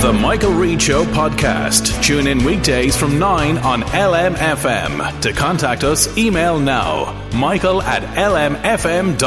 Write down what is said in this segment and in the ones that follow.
The Michael Reade Show podcast. Tune in weekdays from 9 on LMFM. To contact us, email now michael at lmfm.ie.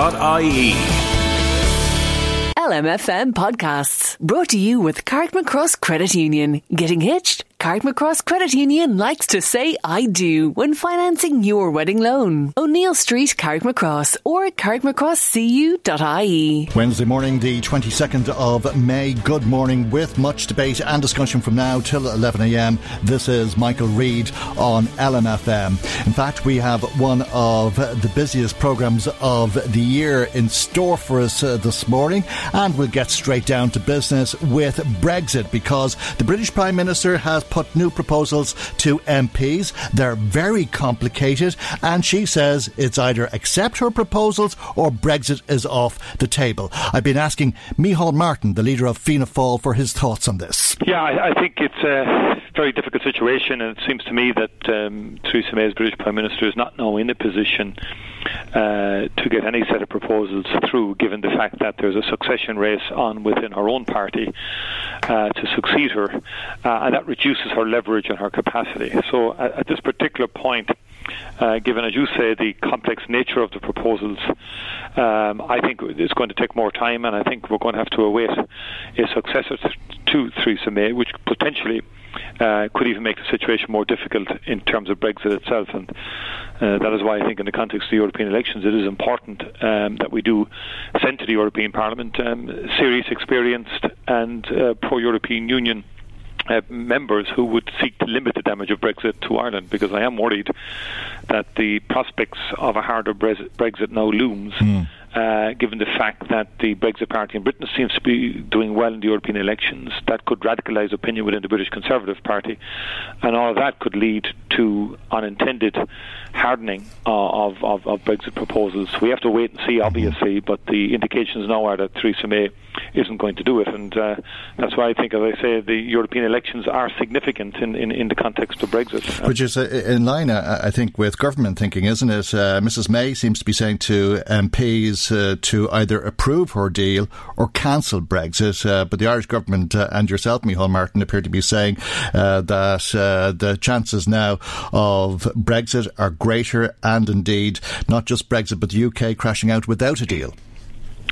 LMFM podcasts brought to you with Carrickmacross Credit Union. Getting hitched? Carrickmacross Credit Union likes to say I do when financing your wedding loan. O'Neill Street, Carrickmacross or carrickmacrosscu.ie. Wednesday morning, the 22nd of May. Good morning with much debate and discussion from now till 11am. This is Michael Reade on LMFM. In fact, we have one of the busiest programmes of the year in store for us uh, this morning and we'll get straight down to business with Brexit because the British Prime Minister has put new proposals to MPs. They're very complicated, and she says it's either accept her proposals or Brexit is off the table. I've been asking Micheál Martin, the leader of Fianna Fáil, for his thoughts on this. Yeah, I, I think it's a very difficult situation, and it seems to me that um, Theresa May, as British Prime Minister, is not now in a position uh, to get any set of proposals through, given the fact that there's a succession race on within her own party uh, to succeed her, uh, and that reduces her leverage and her capacity. So, at, at this particular point, uh, given, as you say, the complex nature of the proposals, um, I think it's going to take more time, and I think we're going to have to await a successor to Theresa May, which potentially uh, could even make the situation more difficult in terms of Brexit itself. And uh, that is why I think, in the context of the European elections, it is important um, that we do send to the European Parliament um, serious, experienced, and uh, pro European Union. Uh, members who would seek to limit the damage of Brexit to Ireland, because I am worried that the prospects of a harder Brexit now looms. Mm uh, given the fact that the Brexit Party in Britain seems to be doing well in the European elections. That could radicalise opinion within the British Conservative Party, and all of that could lead to unintended hardening uh, of, of, of, Brexit proposals. We have to wait and see, obviously, but the indications now are that Theresa May isn't going to do it, and uh, that's why I think, as I say, the European elections are significant in, in, in the context of Brexit. Which is in line, uh, I think, with government thinking, isn't it? Uh, Mrs May seems to be saying to MPs uh, to either approve her deal or cancel Brexit. Uh, but the Irish government uh, and yourself, Micheál Martin, appear to be saying that the chances now of Brexit are greater, and indeed not just Brexit, but the UK crashing out without a deal.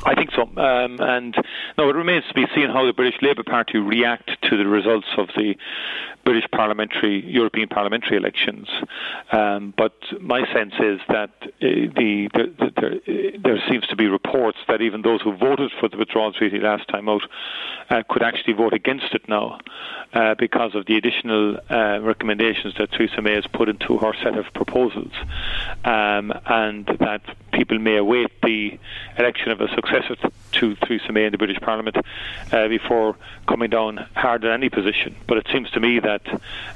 I think so. Um, and now it remains to be seen how the British Labour Party react to the results of the British parliamentary, European parliamentary elections. Um, but my sense is that uh, the, the, the, there seems to be reports that even those who voted for the withdrawal treaty last time out uh, could actually vote against it now uh, because of the additional uh, recommendations that Theresa May has put into her set of proposals, um, and that people may await the election of a successor to Theresa May in the British Parliament uh, before coming down hard in any position. But it seems to me that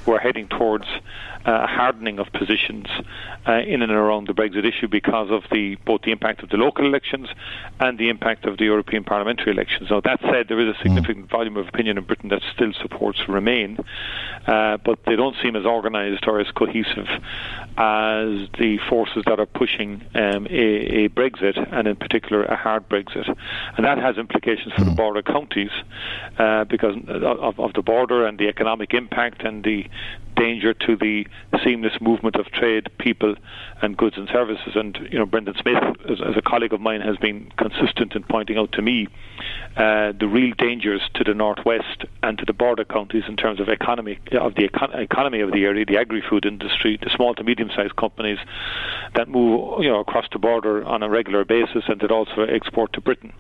we're heading towards uh, a hardening of positions uh, in and around the Brexit issue because of the both the impact of the local elections and the impact of the European parliamentary elections. Now that said, there is a significant mm. volume of opinion in Britain that still supports Remain, uh, but they don't seem as organised or as cohesive as the forces that are pushing um, a, a, Brexit, and in particular a hard Brexit. and that has implications for mm. the hmm. border counties uh, because of, of the border and the economic impact and the danger to the seamless movement of trade, people, and goods and services. And you know, Brendan Smith, as, as a colleague of mine, has been consistent in pointing out to me uh, the real dangers to the northwest and to the border counties in terms of economy of the econ- economy of the area, the agri-food industry, the small to medium-sized companies that move you know across the border on a regular basis and that also export to Britain.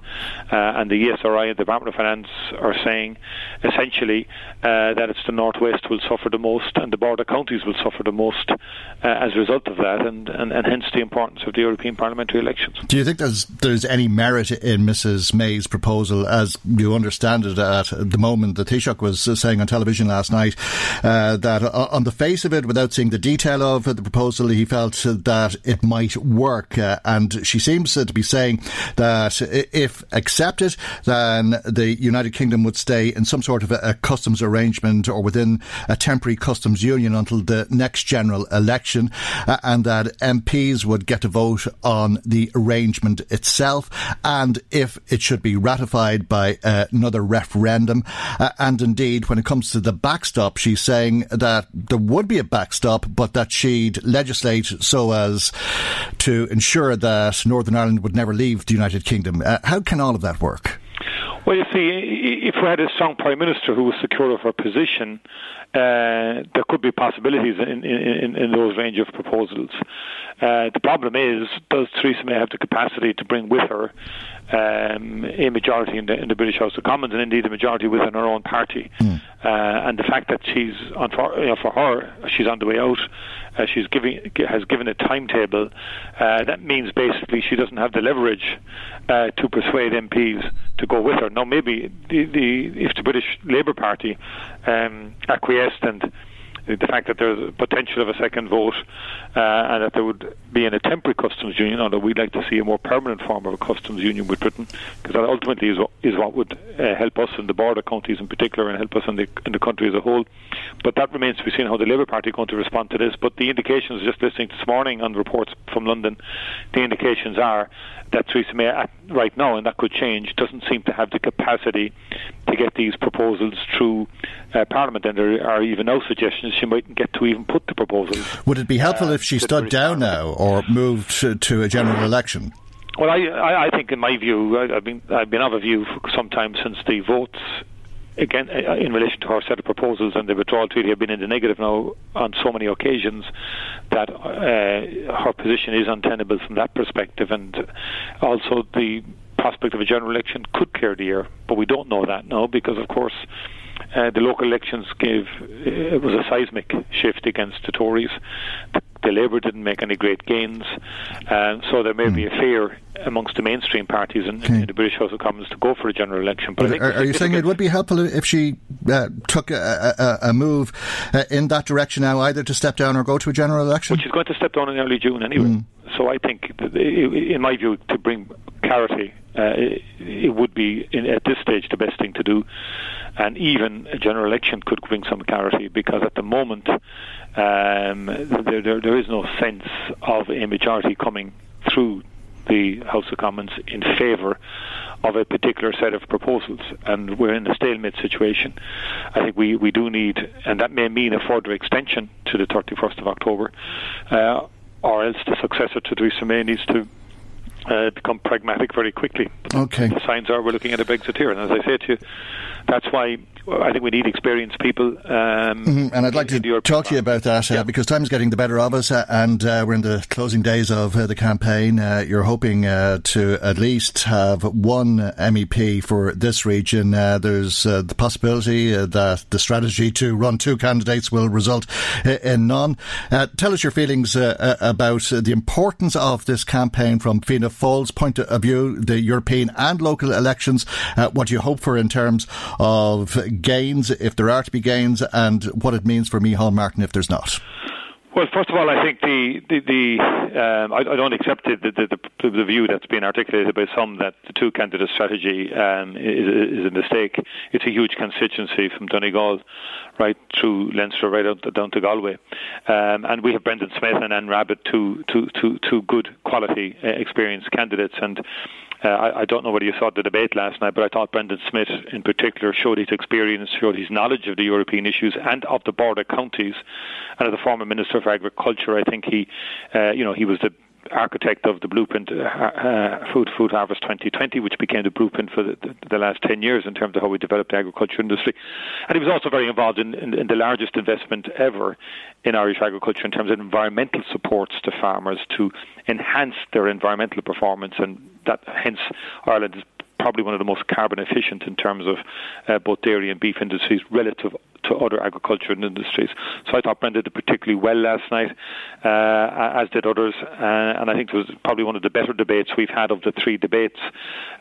Uh, and the ESRI and the Department of Finance are saying essentially uh, that it's the northwest will suffer the most and the border counties will suffer the most uh, as a result of that, and, and, and hence the importance of the European parliamentary elections. Do you think there's there's any merit in Mrs May's proposal, as you understand it at the moment? The Taoiseach was saying on television last night uh, that on the face of it, without seeing the detail of the proposal, he felt that it might work, uh, and she seems to be saying that if accepted, then the United Kingdom would stay in some sort of a, a customs arrangement or within a temporary Customs Union until the next general election, uh, and that MPs would get a vote on the arrangement itself and if it should be ratified by uh, another referendum. Uh, and indeed, when it comes to the backstop, she's saying that there would be a backstop, but that she'd legislate so as to ensure that Northern Ireland would never leave the United Kingdom. Uh, how can all of that work? Well, you see, if we had a strong prime minister who was secure of her position, uh, there could be possibilities in, in, in those range of proposals. Uh, the problem is, does Theresa May have the capacity to bring with her um, a majority in the, in the, British House of Commons, and indeed a majority within her own party? Mm. Uh, and the fact that she's on for, you know, for her, she's on the way out. Uh, she's giving has given a timetable. Uh, that means basically she doesn't have the leverage uh, to persuade MPs to go with her. Now, maybe the, the if the British Labour Party um, acquiesced and the fact that there's a potential of a second vote uh, and that there would be in a temporary customs union, although we'd like to see a more permanent form of a customs union with Britain, because that ultimately is what, is what would uh, help us in the border counties in particular and help us in the, in the country as a whole. But that remains to be seen how the Labour Party are going to respond to this. But the indications, just listening this morning on reports from London, the indications are that Theresa May, right now, and that could change, doesn't seem to have the capacity to get these proposals through uh, Parliament. And there are even now suggestions she mightn't get to even put the proposals. Would it be helpful uh, if she stood down now or moved to, to a general election? Well, I, I, think, in my view, I, have been I've been of a view for some time since the votes again uh, in relation to her set of proposals and the withdrawal treaty have been in the negative now on so many occasions that uh, her position is untenable from that perspective, and also the prospect of a general election could clear the air, but we don't know that now because, of course. Uh, the local elections gave uh, it was a seismic shift against the Tories. The the Labour didn't make any great gains, uh, so there may mm. be a fear amongst the mainstream parties in, okay. in, the British House of Commons to go for a general election. But, but are, are you saying it would be helpful if she uh, took a, a, a move uh, in that direction now, either to step down or go to a general election? Well, she's going to step down in early June anyway. Mm. So I think, in my view, to bring clarity, uh, it would be in, at this stage the best thing to do and even a general election could bring some clarity because at the moment um, there, there, there is no sense of a majority coming through the House of Commons in favour of a particular set of proposals, and we're in a stalemate situation. I think we, we do need, and that may mean a further extension to the 31st of October, uh, or else the successor to Theresa May needs to uh, become pragmatic very quickly. Okay. The signs are we're looking at a Brexit here, and as I say to you, that's why I think we need experienced people. Um, mm-hmm. And I'd like to talk to you about that uh, yeah. because time's getting the better of us, uh, and uh, we're in the closing days of uh, the campaign. Uh, you're hoping uh, to at least have one MEP for this region. there's the possibility that the strategy to run two candidates will result in none. tell us your feelings about the importance of this campaign from Fianna Fáil's point of view, the European and local elections. what do you hope for in terms of gains, if there are to be gains, and what it means for Micheál Martin if there's not? Well, first of all, I think the the, the um, I, I, don't accept the, the, the, the, view that's been articulated by some that the two candidate strategy um, is, is, a mistake. It's a huge constituency from Donegal right through Leinster right to, down to Galway, um, and we have Brendan Smith and Anne Rabbitte, two, two, two, two good quality uh, experienced candidates, and uh, I, I, don't know whether you saw the debate last night, but I thought Brendan Smith, in particular, showed his experience, showed his knowledge of the European issues and of the border counties. And as a former Minister for Agriculture, I think he, uh, you know, he was the architect of the blueprint uh, uh, Food Food Harvest 2020, which became the blueprint for the, the, the, last 10 years in terms of how we developed the agriculture industry. And he was also very involved in, in, in, the largest investment ever in Irish agriculture in terms of environmental supports to farmers to enhance their environmental performance, and that hence Ireland is probably one of the most carbon efficient in terms of uh, both dairy and beef industries relative to other agricultural industries. So I thought Brendan did particularly well last night, uh, as did others, uh, and I think it was probably one of the better debates we've had of the three debates.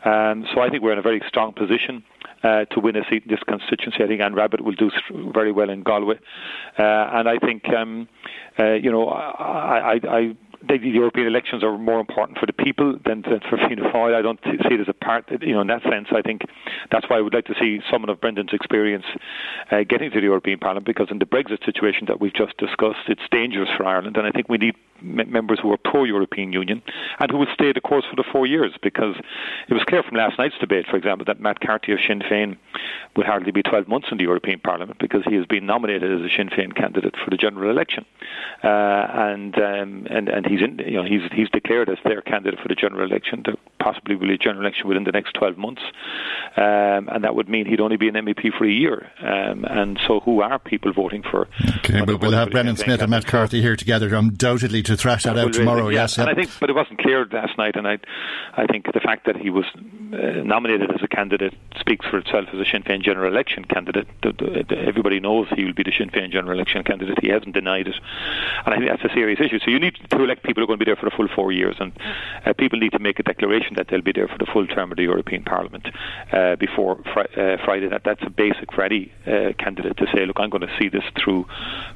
Um, so I think we're in a very strong position. Uh, to win a seat in this constituency. I think Anne Rabbitte will do very well in Galway, uh, and I think um, uh, you know I, I, I the European elections are more important for the people than, than for Fianna Fáil. I don't see it as a part, you know, in that sense. I think that's why I would like to see someone of Brendan's experience uh, getting to the European Parliament because in the Brexit situation that we've just discussed, it's dangerous for Ireland, and I think we need members who are pro-European Union and who will stay the course for the four years because it was clear from last night's debate, for example, that Matt Carthy of Sinn Féin will hardly be 12 months in the European Parliament because he has been nominated as a Sinn Féin candidate for the general election, uh, and um, and and he's in, you know he's he's declared as their candidate for the general election. There possibly will be a general election within the next 12 months, um, and that would mean he'd only be an MEP for a year. Um, and so, who are people voting for? Okay, but we'll have Brendan Smith and Matt Carthy here together, undoubtedly to thrash that, that out tomorrow. yeah. Yes, and I think, but it wasn't clear last night, and I, I think the fact that he was uh, nominated as a candidate speaks for itself as a Sinn Féin general election candidate. The, the, the, everybody knows he will be the Sinn Féin general election candidate. He hasn't denied it, and I think that's a serious issue. So you need to elect people are going to be there for the full four years, and uh, people need to make a declaration that they'll be there for the full term of the European Parliament uh, before fr- uh, Friday. That that's a basic for any uh, candidate to say, look, I'm going to see this through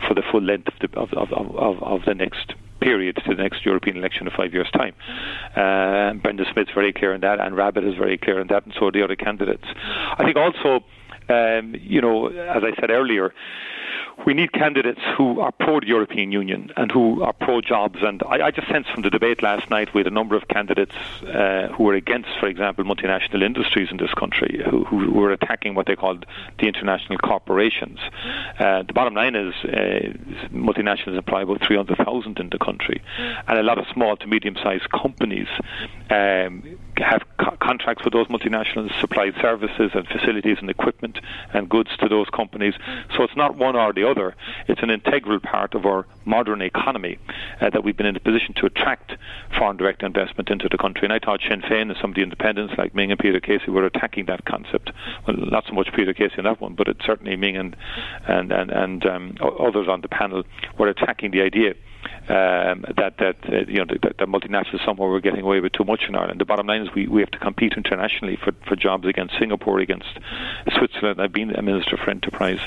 for the full length of the of, of, of, of the next period to the next European election in five years' time. Uh, Brendan Smith's very clear on that, and Rabbitte is very clear on that, and so are the other candidates. I think also, um, you know, as I said earlier, we need candidates who are pro the European Union and who are pro jobs. And I, I, just sensed from the debate last night we had a number of candidates uh, who were against, for example, multinational industries in this country, who, who were attacking what they called the international corporations. Uh, the bottom line is uh, multinationals employ about 300,000 in the country, and a lot of small to medium-sized companies um, have co- contracts with those multinationals, supply services and facilities and equipment and goods to those companies. So it's not one or the other. It's an integral part of our modern economy uh, that we've been in a position to attract foreign direct investment into the country. And I thought Sinn Féin and some of the independents like Ming and Peter Casey were attacking that concept. Well, not so much Peter Casey on that one, but it's certainly Ming and and and, and um, others on the panel were attacking the idea um, that that uh, you know that, that multinationals somehow were getting away with too much in Ireland. The bottom line is we, we have to compete internationally for, for jobs against Singapore, against Switzerland. I've been a minister for enterprise,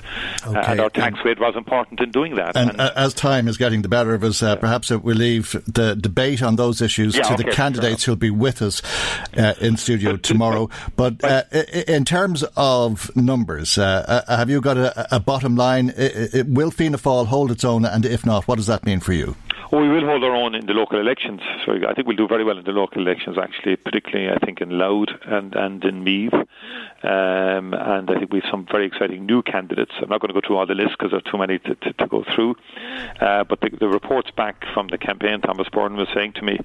okay. uh, and our tax and, rate was important in doing that. And, and as time is getting the better of us, uh, perhaps we'll leave the debate on those issues yeah, to okay, the candidates sure. who'll be with us uh, in studio tomorrow. But uh, in terms of numbers, uh, have you got a, a bottom line? It, it, will Fianna Fáil hold its own, and if not, what does that mean for you? Well, we will hold our own in the local elections. So I think we'll do very well in the local elections, actually, particularly I think in Louth and, and in Meath. Um, and I think we have some very exciting new candidates. I'm not going to go through all the lists because there are too many to, to, to go through. Uh, but the, the, reports back from the campaign, Thomas Byrne was saying to me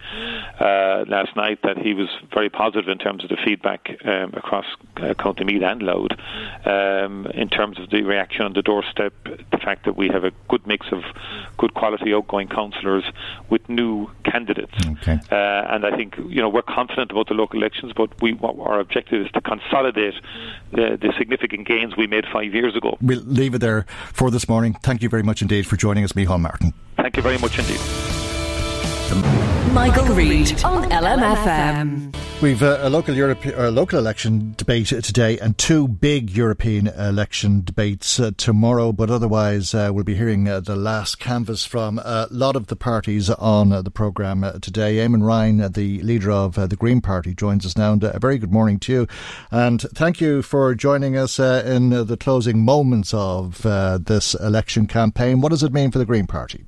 uh, last night that he was very positive in terms of the feedback um, across uh, County Meath and Louth um, in terms of the reaction on the doorstep, the fact that we have a good mix of good quality outgoing councillors with new candidates. Okay. Uh, and I think you know we're confident about the local elections, but we our objective is to consolidate the, the significant gains we made five years ago. We'll leave it there for this morning. Thank you very much indeed for joining us, Micheál Martin. Thank you very much indeed. Michael, Michael Reade on LMFM. We've uh, a local Europe, a local election debate today, and two big European election debates uh, tomorrow. But otherwise, uh, we'll be hearing uh, the last canvass from a lot of the parties on uh, the programme uh, today. Eamon Ryan, the leader of the Green Party, joins us now. And a very good morning to you, and thank you for joining us in the closing moments of this election campaign. What does it mean for the Green Party?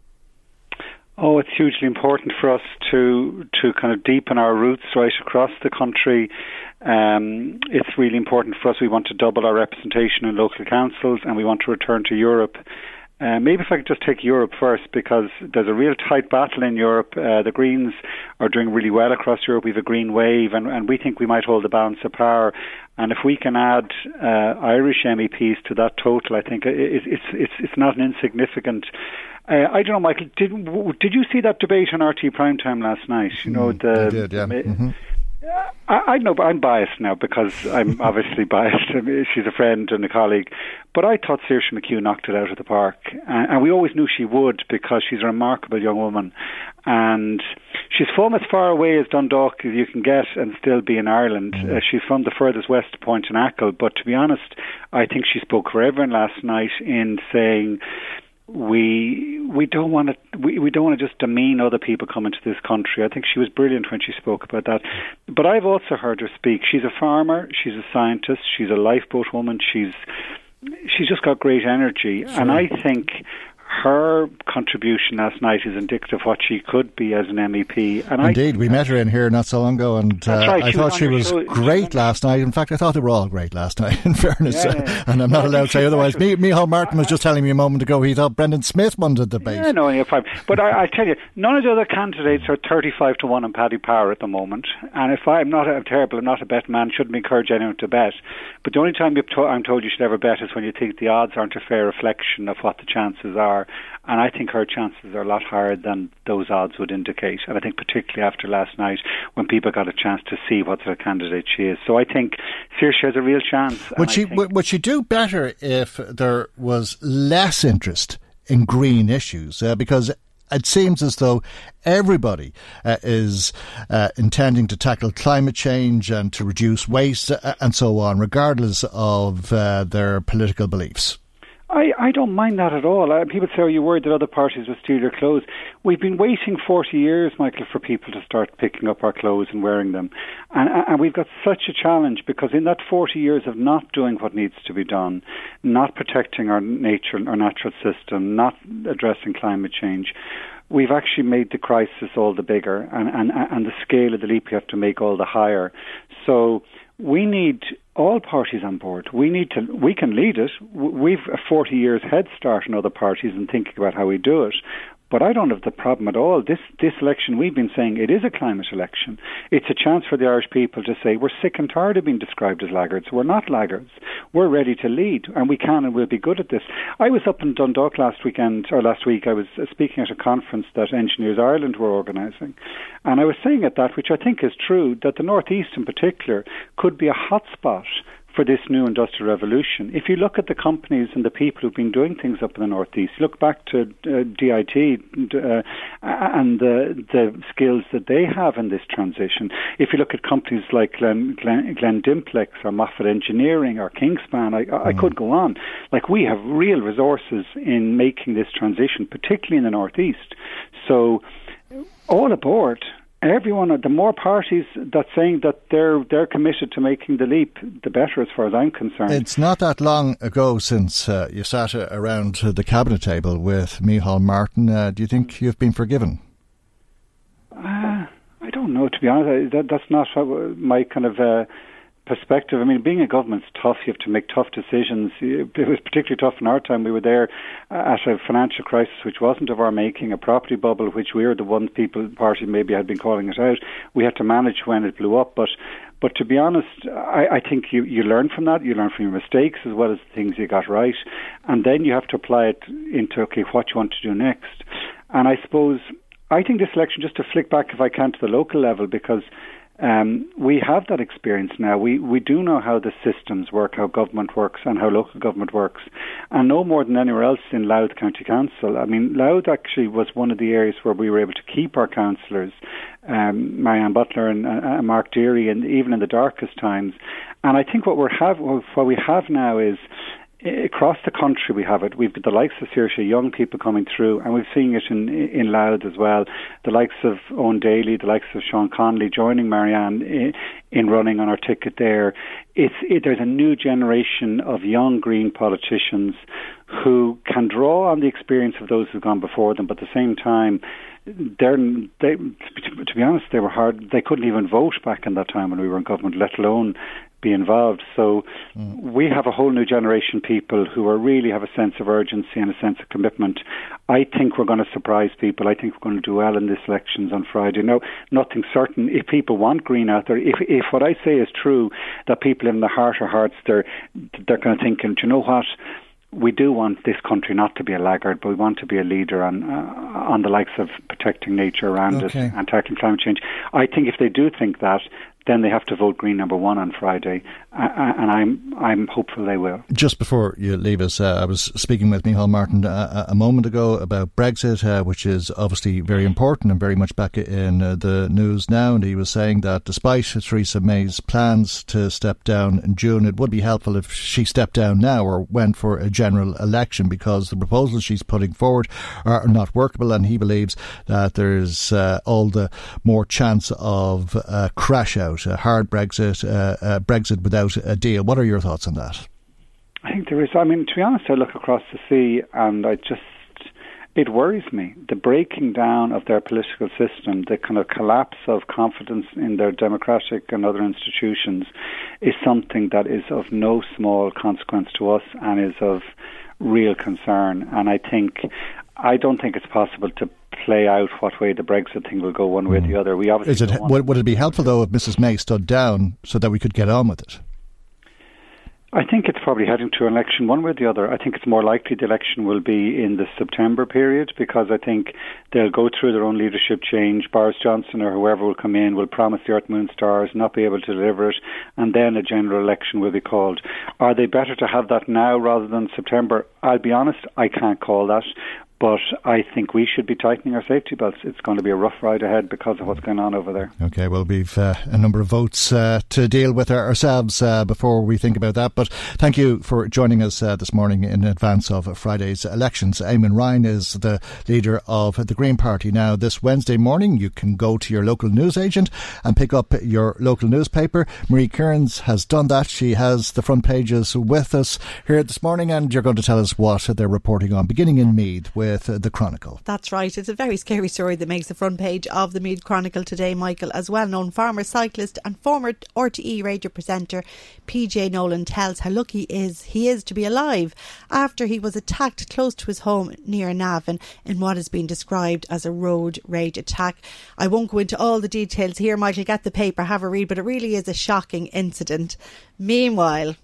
Oh, it's hugely important for us to to kind of deepen our roots right across the country. Um, it's really important for us. We want to double our representation in local councils, and we want to return to Europe. Uh, maybe if I could just take Europe first, because there's a real tight battle in Europe. Uh, the Greens are doing really well across Europe. We have a green wave, and, and we think we might hold the balance of power. And if we can add uh, Irish MEPs to that total, I think it, it's it's it's not an insignificant. Uh, I don't know, Michael. Did did you see that debate on RTÉ Primetime last night? You know mm, the. I did, yeah. Mm-hmm. I, I know, but I'm biased now because I'm obviously biased. I mean, she's a friend and a colleague, but I thought Saoirse McHugh knocked it out of the park, and, and we always knew she would because she's a remarkable young woman, and she's from as far away as Dundalk as you can get and still be in Ireland. Mm. Uh, she's from the furthest west point in Achill, but to be honest, I think she spoke for everyone last night in saying we we don't want to we, we don't want to just demean other people coming to this country. I think she was brilliant when she spoke about that. But I've also heard her speak. She's a farmer, she's a scientist, she's a lifeboat woman, she's she's just got great energy. Sure. And I think her contribution last night is indicative of what she could be as an MEP. And Indeed, I, we met her in here not so long ago, and uh, right, I thought she was great last night. In fact, I thought they were all great last night. In fairness, yeah, yeah. and I'm not allowed to say otherwise. Me, Micheál Martin was just telling me a moment ago he thought Brendan Smith won the debate. Yeah, no, you're fine. But I, I, tell you, none of the other candidates are 35 to one on Paddy Power at the moment. And if I'm not a terrible, I'm not a bet man, shouldn't encourage anyone to bet. But the only time I'm told you should ever bet is when you think the odds aren't a fair reflection of what the chances are. And I think her chances are a lot higher than those odds would indicate. And I think particularly after last night when people got a chance to see what sort of candidate she is. So I think Saoirse has a real chance. Would she, would she do better if there was less interest in green issues? Uh, because it seems as though everybody uh, is uh, intending to tackle climate change and to reduce waste uh, and so on, regardless of uh, their political beliefs. I, I don't mind that at all. Uh, people say, "Are you worried that other parties will steal your clothes?" We've been waiting forty years, Michael, for people to start picking up our clothes and wearing them, and, and we've got such a challenge because in that forty years of not doing what needs to be done, not protecting our nature, our natural system, not addressing climate change, we've actually made the crisis all the bigger, and and and the scale of the leap we have to make all the higher. So we need all parties on board. We need to. We can lead it. We've a 40 years head start on other parties in thinking about how we do it. But I don't have the problem at all. This this election, we've been saying it is a climate election. It's a chance for the Irish people to say we're sick and tired of being described as laggards. We're not laggards. We're ready to lead, and we can and will be good at this. I was up in Dundalk last weekend or last week. I was uh, speaking at a conference that Engineers Ireland were organising, and I was saying at that, which I think is true, that the northeast in particular could be a hotspot for this new industrial revolution. If you look at the companies and the people who've been doing things up in the northeast, look back to uh, DIT uh, and the, the skills that they have in this transition. If you look at companies like Glen, Glen, Glendimplex or Moffett Engineering or Kingspan, I, mm. I could go on. Like we have real resources in making this transition, particularly in the northeast. So all aboard everyone, the more parties that saying that they're they're committed to making the leap, the better, as far as I'm concerned. It's not that long ago since uh, you sat around the cabinet table with Micheál Martin. Uh, do you think you've been forgiven? Uh, I don't know. To be honest, that, that's not my kind of uh, perspective. I mean, being a government's tough. You have to make tough decisions. It was particularly tough in our time. We were there at a financial crisis which wasn't of our making, a property bubble which we were the one people party maybe had been calling it out. We had to manage when it blew up, but. But to be honest, I, I think you, you learn from that. You learn from your mistakes as well as the things you got right. And then you have to apply it into, okay, what you want to do next. And I suppose, I think this election, just to flick back if I can to the local level, because um, we have that experience now. We we do know how the systems work, how government works, and how local government works, and no more than anywhere else in Louth County Council. I mean, Louth actually was one of the areas where we were able to keep our councillors, um, Marianne Butler and uh, Mark Dearey, and even in the darkest times. And I think what we have what we have now is Eh, across the country we have it. We've got the likes of Saoirse, young people coming through, and we're seeing it in in Louth as well. The likes of Eoin Daly, the likes of Sean Connolly joining Marianne in, in running on our ticket there. It's it, there's a new generation of young Green politicians who can draw on the experience of those who've gone before them, but at the same time they're, they, to be honest, they were hard. They couldn't even vote back in that time when we were in government, let alone be involved. So mm. we have a whole new generation of people who are really have a sense of urgency and a sense of commitment. I think we're going to surprise people. I think we're going to do well in these elections on Friday. No, nothing certain. If people want green out there, if if what I say is true, that people in the heart of hearts they're they're kind of thinking, do you know what? we do want this country not to be a laggard, but we want to be a leader on uh, on the likes of protecting nature around okay. us and tackling climate change. I think if they do think that, then they have to vote Green number one on Friday, and I'm I'm hopeful they will. Just before you leave us, uh, I was speaking with Micheál Martin uh, a moment ago about Brexit, uh, which is obviously very important and very much back in uh, the news now. And he was saying that despite Theresa May's plans to step down in June, it would be helpful if she stepped down now or went for a general election because the proposals she's putting forward are not workable, and he believes that there's uh, all the more chance of a crash out, a hard Brexit, uh, Brexit without a deal. What are your thoughts on that? I think there is. I mean, to be honest, I look across the sea and I just it worries me. The breaking down of their political system, the kind of collapse of confidence in their democratic and other institutions, is something that is of no small consequence to us and is of real concern. And I think, I don't think it's possible to play out what way the Brexit thing will go one way mm. or the other. We obviously is it, would, would it be helpful though if Mrs May stood down so that we could get on with it? I think it's probably heading to an election one way or the other. I think it's more likely the election will be in the September period because I think they'll go through their own leadership change. Boris Johnson or whoever will come in will promise the Earth, Moon, Stars, not be able to deliver it, and then a general election will be called. Are they better to have that now rather than September? I'll be honest, I can't call that. But I think we should be tightening our safety belts. It's going to be a rough ride ahead because of what's going on over there. Okay, well, we've uh, a number of votes uh, to deal with ourselves uh, before we think about that. But thank you for joining us uh, this morning in advance of Friday's elections. Eamon Ryan is the leader of the Green Party. Now, this Wednesday morning, you can go to your local newsagent and pick up your local newspaper. Marie Kearns has done that. She has the front pages with us here this morning, and you're going to tell us what they're reporting on, beginning in Meath with uh, the Chronicle. That's right. It's a very scary story that makes the front page of the Meath Chronicle today, Michael. As well known farmer, cyclist, and former RTE radio presenter PJ Nolan tells how lucky is he is to be alive after he was attacked close to his home near Navan in what has been described as a road rage attack. I won't go into all the details here, Michael. Get the paper, have a read, but it really is a shocking incident. Meanwhile,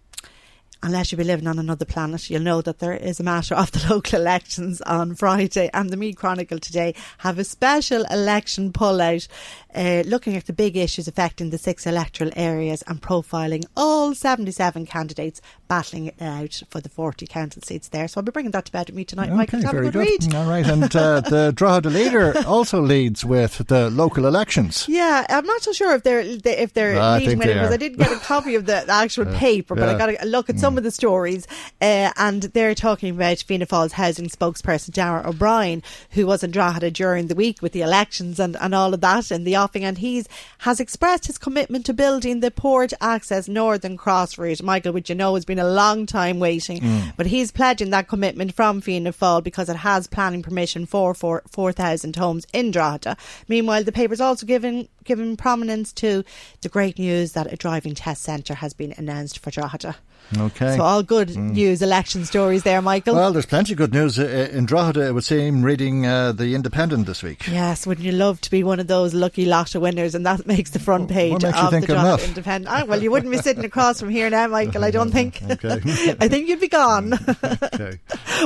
unless you be living on another planet, you'll know that there is a matter of the local elections on Friday. And the Meath Chronicle today have a special election pullout uh, looking at the big issues affecting the six electoral areas and profiling all 77 candidates battling it out for the 40 council seats there. So I'll be bringing that to bed with me tonight, okay, Michael. Have very a good, good, read. All right. And uh, the Drogheda leader also leads with the local elections. Yeah, I'm not so sure if they're if they're uh, leading with it because I didn't get a copy of the, actual paper, but yeah. I got a look at some mm. of the stories. Uh, and they're talking about Fianna Fáil's housing spokesperson, Darragh O'Brien, who was in Drogheda during the week with the elections and, and all of that and the offing. And he's has expressed his commitment to building the port access Northern Cross route. Michael, which you know has been a long time waiting, mm. but he's pledging that commitment from Fianna Fáil because it has planning permission for 4,000 homes in Drogheda. Meanwhile, the paper's also given given prominence to the great news that a driving test centre has been announced for Drogheda. Okay. So all good mm. news, election stories there, Michael. Well, there's plenty of good news uh, in Drogheda. It would seem reading uh, the Independent this week. Yes, wouldn't you love to be one of those lucky lotto winners, and that makes the front page of you think the Drogheda enough? Independent. Oh, well, you wouldn't be sitting across from here now, Michael. I don't think. Okay. I think you'd be gone. okay.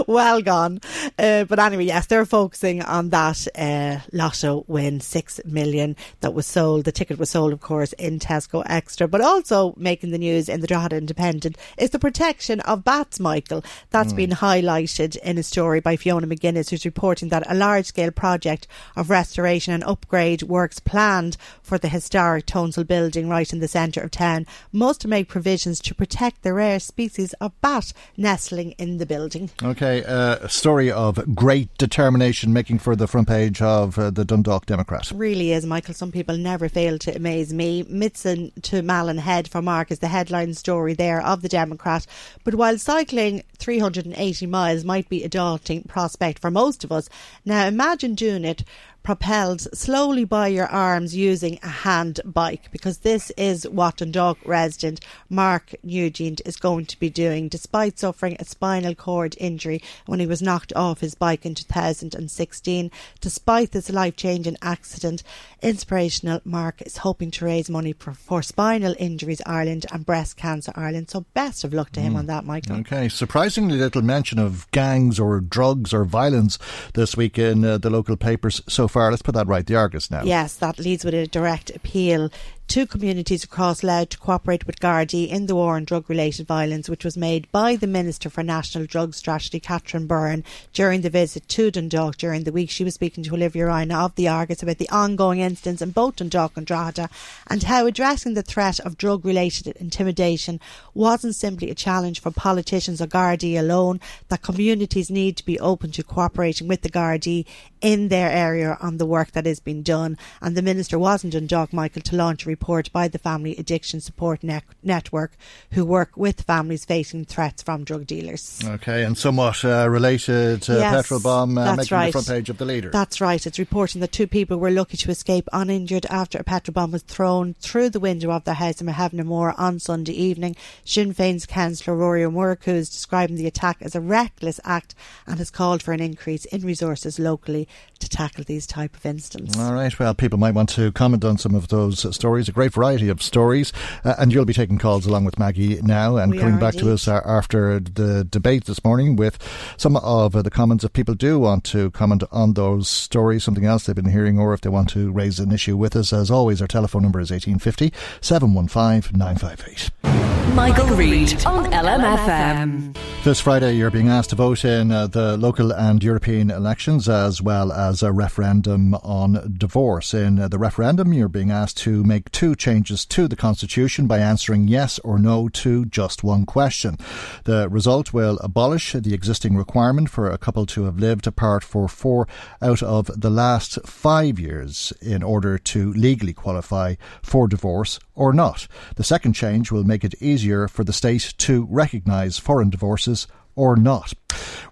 well gone. Uh, but anyway, yes, they're focusing on that uh, lotto win, six million that was sold. The ticket was sold, of course, in Tesco Extra, but also making the news in the Drogheda Independent is the protection of bats, Michael. That's mm. been highlighted in a story by Fiona McGuinness, who's reporting that a large scale project of restoration and upgrade works planned for the historic Tholsel building right in the centre of town must make provisions to protect the rare species of bat nestling in the building. Okay, uh, a story of great determination making for the front page of uh, the Dundalk Democrat. Really is, Michael. Some people never fail to amaze me. Mizen to Malin Head for Mark is the headline story there of the Democrat. But while cycling 380 miles might be a daunting prospect for most of us, now imagine doing it propelled slowly by your arms using a hand bike because this is what Dundalk resident Mark Nugent is going to be doing despite suffering a spinal cord injury when he was knocked off his bike in 2016. Despite this life changing accident, Inspirational Mark is hoping to raise money for, for, Spinal Injuries Ireland and Breast Cancer Ireland. So best of luck to him mm. on that, Michael. Okay, surprisingly little mention of gangs or drugs or violence this week in uh, the local papers so far Let's put that right. The Argus now. Yes, that leads with a direct appeal two communities across Louth to cooperate with Gardaí in the war on drug related violence, which was made by the Minister for National Drug Strategy, Catherine Byrne, during the visit to Dundalk during the week. She was speaking to Olivia Ryan of the Argus about the ongoing incidents in both Dundalk and Drogheda and how addressing the threat of drug related intimidation wasn't simply a challenge for politicians or Gardaí alone, that communities need to be open to cooperating with the Gardaí in their area on the work that is being done. And the Minister wasn't in Dundalk, Michael, to launch a report by the Family Addiction Support ne- Network, who work with families facing threats from drug dealers. Okay, and somewhat uh, related uh, yes, petrol bomb uh, making right. the front page of the leader. That's right. It's reporting that two people were lucky to escape uninjured after a petrol bomb was thrown through the window of their house in Mahevna on Sunday evening. Sinn Féin's councillor Ruairí Ó Murchú is describing the attack as a reckless act and has called for an increase in resources locally to tackle these type of incidents. All right. Well, people might want to comment on some of those stories a great variety of stories. Uh, and you'll be taking calls along with Maggie now and we coming back indeed. to us uh, after the debate this morning with some of uh, the comments. If people do want to comment on those stories, something else they've been hearing, or if they want to raise an issue with us, as always, our telephone number is 1850 715 958. Michael, Michael Reade on LMFM. This Friday, you're being asked to vote in uh, the local and European elections, as well as a referendum on divorce. In uh, the referendum, you're being asked to make two changes to the Constitution by answering yes or no to just one question. The result will abolish the existing requirement for a couple to have lived apart for four out of the last five years in order to legally qualify for divorce or not. The second change will make it easier for the state to recognise foreign divorces or not.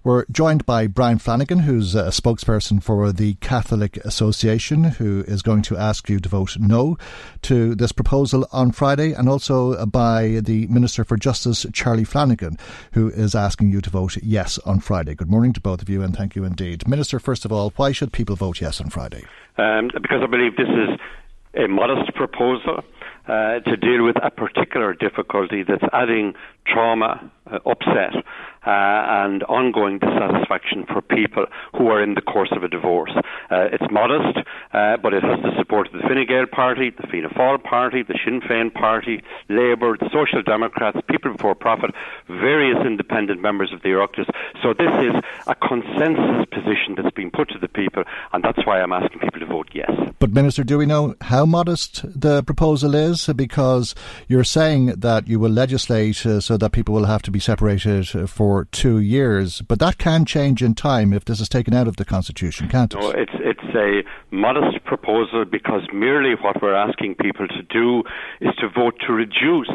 We're joined by Brian Flanagan, who's a spokesperson for the Catholic Association, who is going to ask you to vote no to this proposal on Friday, and also by the Minister for Justice, Charlie Flanagan, who is asking you to vote yes on Friday. Good morning to both of you, and thank you indeed. Minister, first of all, why should people vote yes on Friday? Um, because I believe this is a modest proposal. Uh, to deal with a particular difficulty that's adding trauma, uh, upset, and ongoing dissatisfaction for people who are in the course of a divorce. Uh, it's modest, uh, but it has the support of the Fine Gael Party, the Fianna Fáil Party, the Sinn Féin Party, Labour, the Social Democrats, People Before Profit, various independent members of the Oireachtas. So this is a consensus position that's been put to the people, and that's why I'm asking people to vote yes. But, Minister, do we know how modest the proposal is? Because you're saying that you will legislate uh, so that people will have to be separated for two years. But that can change in time if this is taken out of the Constitution, can't it? No, it's, it's a modest proposal because merely what we're asking people to do is to vote to reduce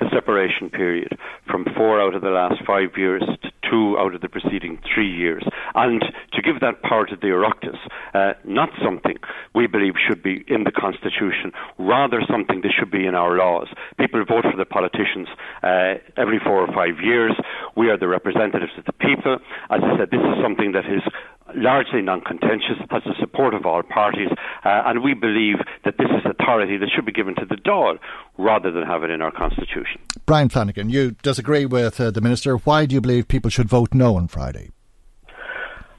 the separation period from four out of the last five years to two out of the preceding three years, and to give that power to the Oireachtas, uh, not something we believe should be in the Constitution, rather something that should be in our laws. People vote for the politicians uh, every four or five years. We are the representatives of the people. As I said, this is something that is largely non-contentious, has the support of all parties, uh, and we believe that this is authority that should be given to the Dáil rather than have it in our constitution. Brian Flanagan, you disagree with uh, the minister. Why do you believe people should vote no on Friday?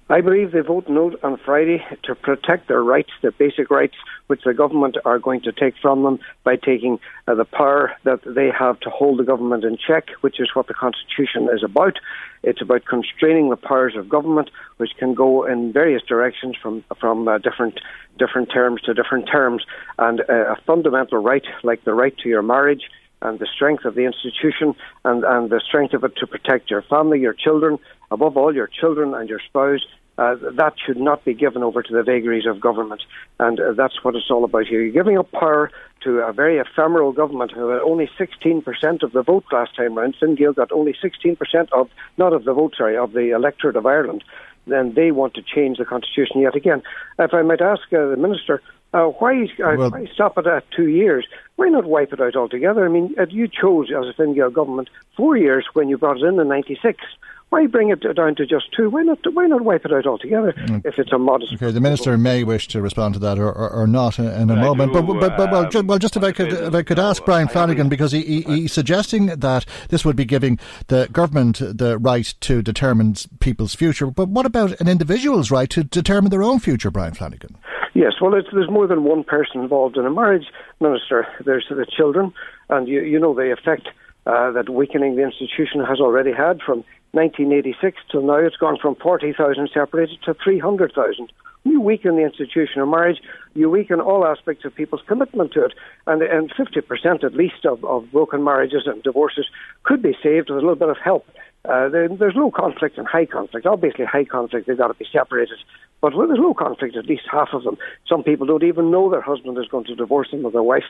I believe they vote no on Friday to protect their rights, their basic rights, which the government are going to take from them by taking uh, the power that they have to hold the government in check, which is what the Constitution is about. It's about constraining the powers of government, which can go in various directions from from uh, different different terms to different terms, and uh, a fundamental right like the right to your marriage and the strength of the institution and, and the strength of it to protect your family, your children, above all your children and your spouse. Uh, that should not be given over to the vagaries of government. And uh, that's what it's all about here. You're giving up power to a very ephemeral government who had only 16% of the vote last time round. Fine Gael got only 16% of, not of the vote, sorry, of the electorate of Ireland. Then they want to change the constitution yet again. If I might ask uh, the minister, uh, why, uh, well, why stop it at two years? Why not wipe it out altogether? I mean, uh, you chose as a Fine Gael government four years when you brought it in in '96. Why bring it down to just two? Why not? Why not wipe it out altogether mm. if it's a modest? Okay, the minister may wish to respond to that or, or, or not in, in a moment. Do, but, but, but, well, just, well, just if I could, if I could ask Brian Flanagan because he, he, he's suggesting that this would be giving the government the right to determine people's future. But what about an individual's right to determine their own future, Brian Flanagan? Yes, well, there's more than one person involved in a marriage, Minister. There's the children, and you, you know the effect uh, that weakening the institution has already had from 1986 till now. It's gone from 40,000 separated to 300,000. You weaken the institution of marriage, you weaken all aspects of people's commitment to it. And, and 50% at least of, of broken marriages and divorces could be saved with a little bit of help. Uh, there, there's low conflict and high conflict. Obviously, high conflict, they've got to be separated. But when there's low conflict, at least half of them, some people don't even know their husband is going to divorce them or their wife.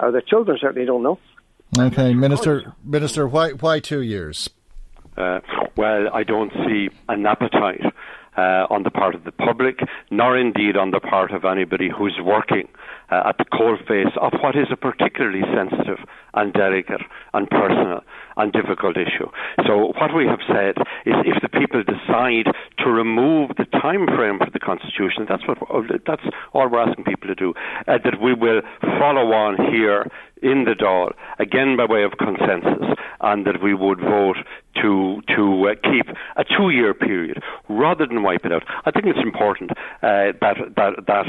Uh, their children certainly don't know. Okay, Minister, Minister, why, why two years? Uh, well, I don't see an appetite uh, on the part of the public, nor indeed on the part of anybody who's working uh, at the coalface of what is a particularly sensitive and delicate and personal and difficult issue. So what we have said is if the people decide to remove the time frame for the constitution, that's what that's all we're asking people to do, uh, that we will follow on here in the Dáil, again by way of consensus, and that we would vote to to uh, keep a two-year period rather than wipe it out. I think it's important uh, that that that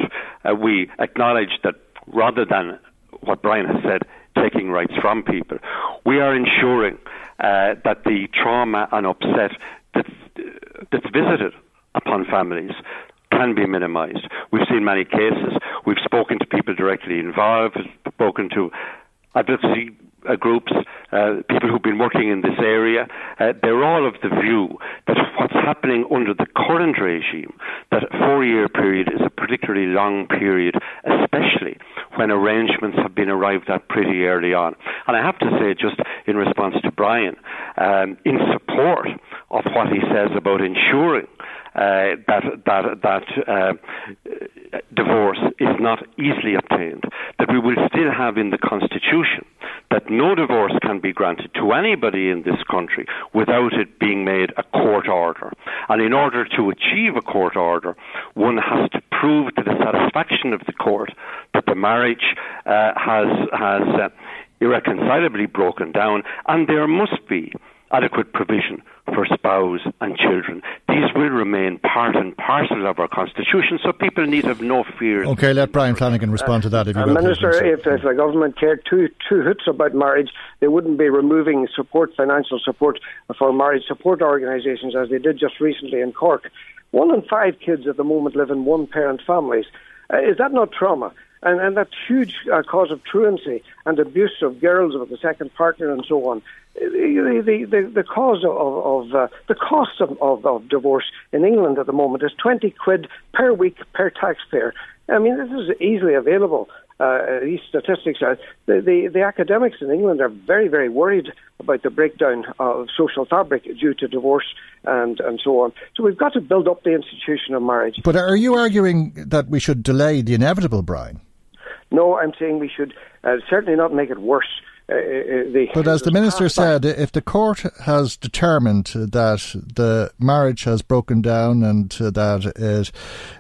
uh, we acknowledge that rather than what Brian has said, taking rights from people, we are ensuring uh, that the trauma and upset that's, that's visited upon families can be minimised. We've seen many cases. We've spoken to people directly involved, spoken to advocacy uh, groups, uh, people who've been working in this area, uh, they're all of the view that what's happening under the current regime, that four-year period is a particularly long period, especially when arrangements have been arrived at pretty early on. And I have to say, just in response to Brian, um, in support of what he says about ensuring uh, that that that uh, divorce is not easily obtained, that we will still have in the constitution that no divorce can be granted to anybody in this country without it being made a court order. And in order to achieve a court order, one has to prove to the satisfaction of the court that the marriage uh, has has uh, irreconcilably broken down, and there must be adequate provision for spouse and children. These will remain part and parcel of our constitution, so people need have no fear. Okay, let Brian Flanagan respond to that. If you uh, Minister, if, if the government cared two two hoots about marriage, they wouldn't be removing support, financial support for marriage support organisations as they did just recently in Cork. One in five kids at the moment live in one-parent families. Uh, is that not trauma? And, and that huge uh, cause of truancy and abuse of girls with the second partner and so on. The, the, the, the cause of, of uh, the cost of, of, of divorce in England at the moment is 20 quid per week per taxpayer. I mean, this is easily available. Uh, these statistics are the, the, the, academics in England are very, very worried about the breakdown of social fabric due to divorce and, and so on. So we've got to build up the institution of marriage. But are you arguing that we should delay the inevitable, Brian? No, I'm saying we should uh, certainly not make it worse. Uh, uh, the, but as the minister said, if the court has determined that the marriage has broken down and that it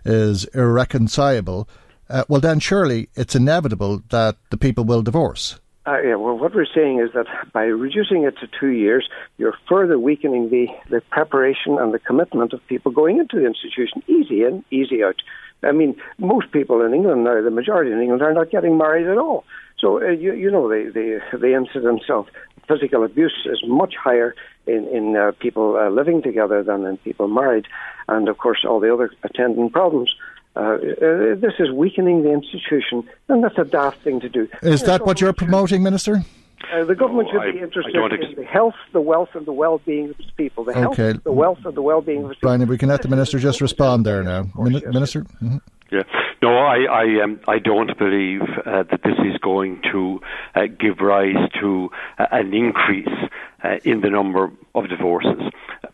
is irreconcilable, uh, well, then surely it's inevitable that the people will divorce. Uh, yeah, well, what we're saying is that by reducing it to two years, you're further weakening the, the preparation and the commitment of people going into the institution. Easy in, easy out. I mean, most people in England now, the majority in England, are not getting married at all. So, uh, you, you know, the, the, the incidence of physical abuse is much higher in, in uh, people uh, living together than in people married. And, of course, all the other attendant problems. Uh, uh, this is weakening the institution, and that's a daft thing to do. Is that what you're promoting, Minister? Uh, the government should be interested in the health, the wealth, and the well-being of its people. The health, okay. the wealth, and the well-being of its Brian, people. Brian, we can let the minister just respond there now. Min- yes. Minister. Mm-hmm. Yeah. No, I I, um, I don't believe uh, that this is going to uh, give rise to uh, an increase uh, in the number of divorces.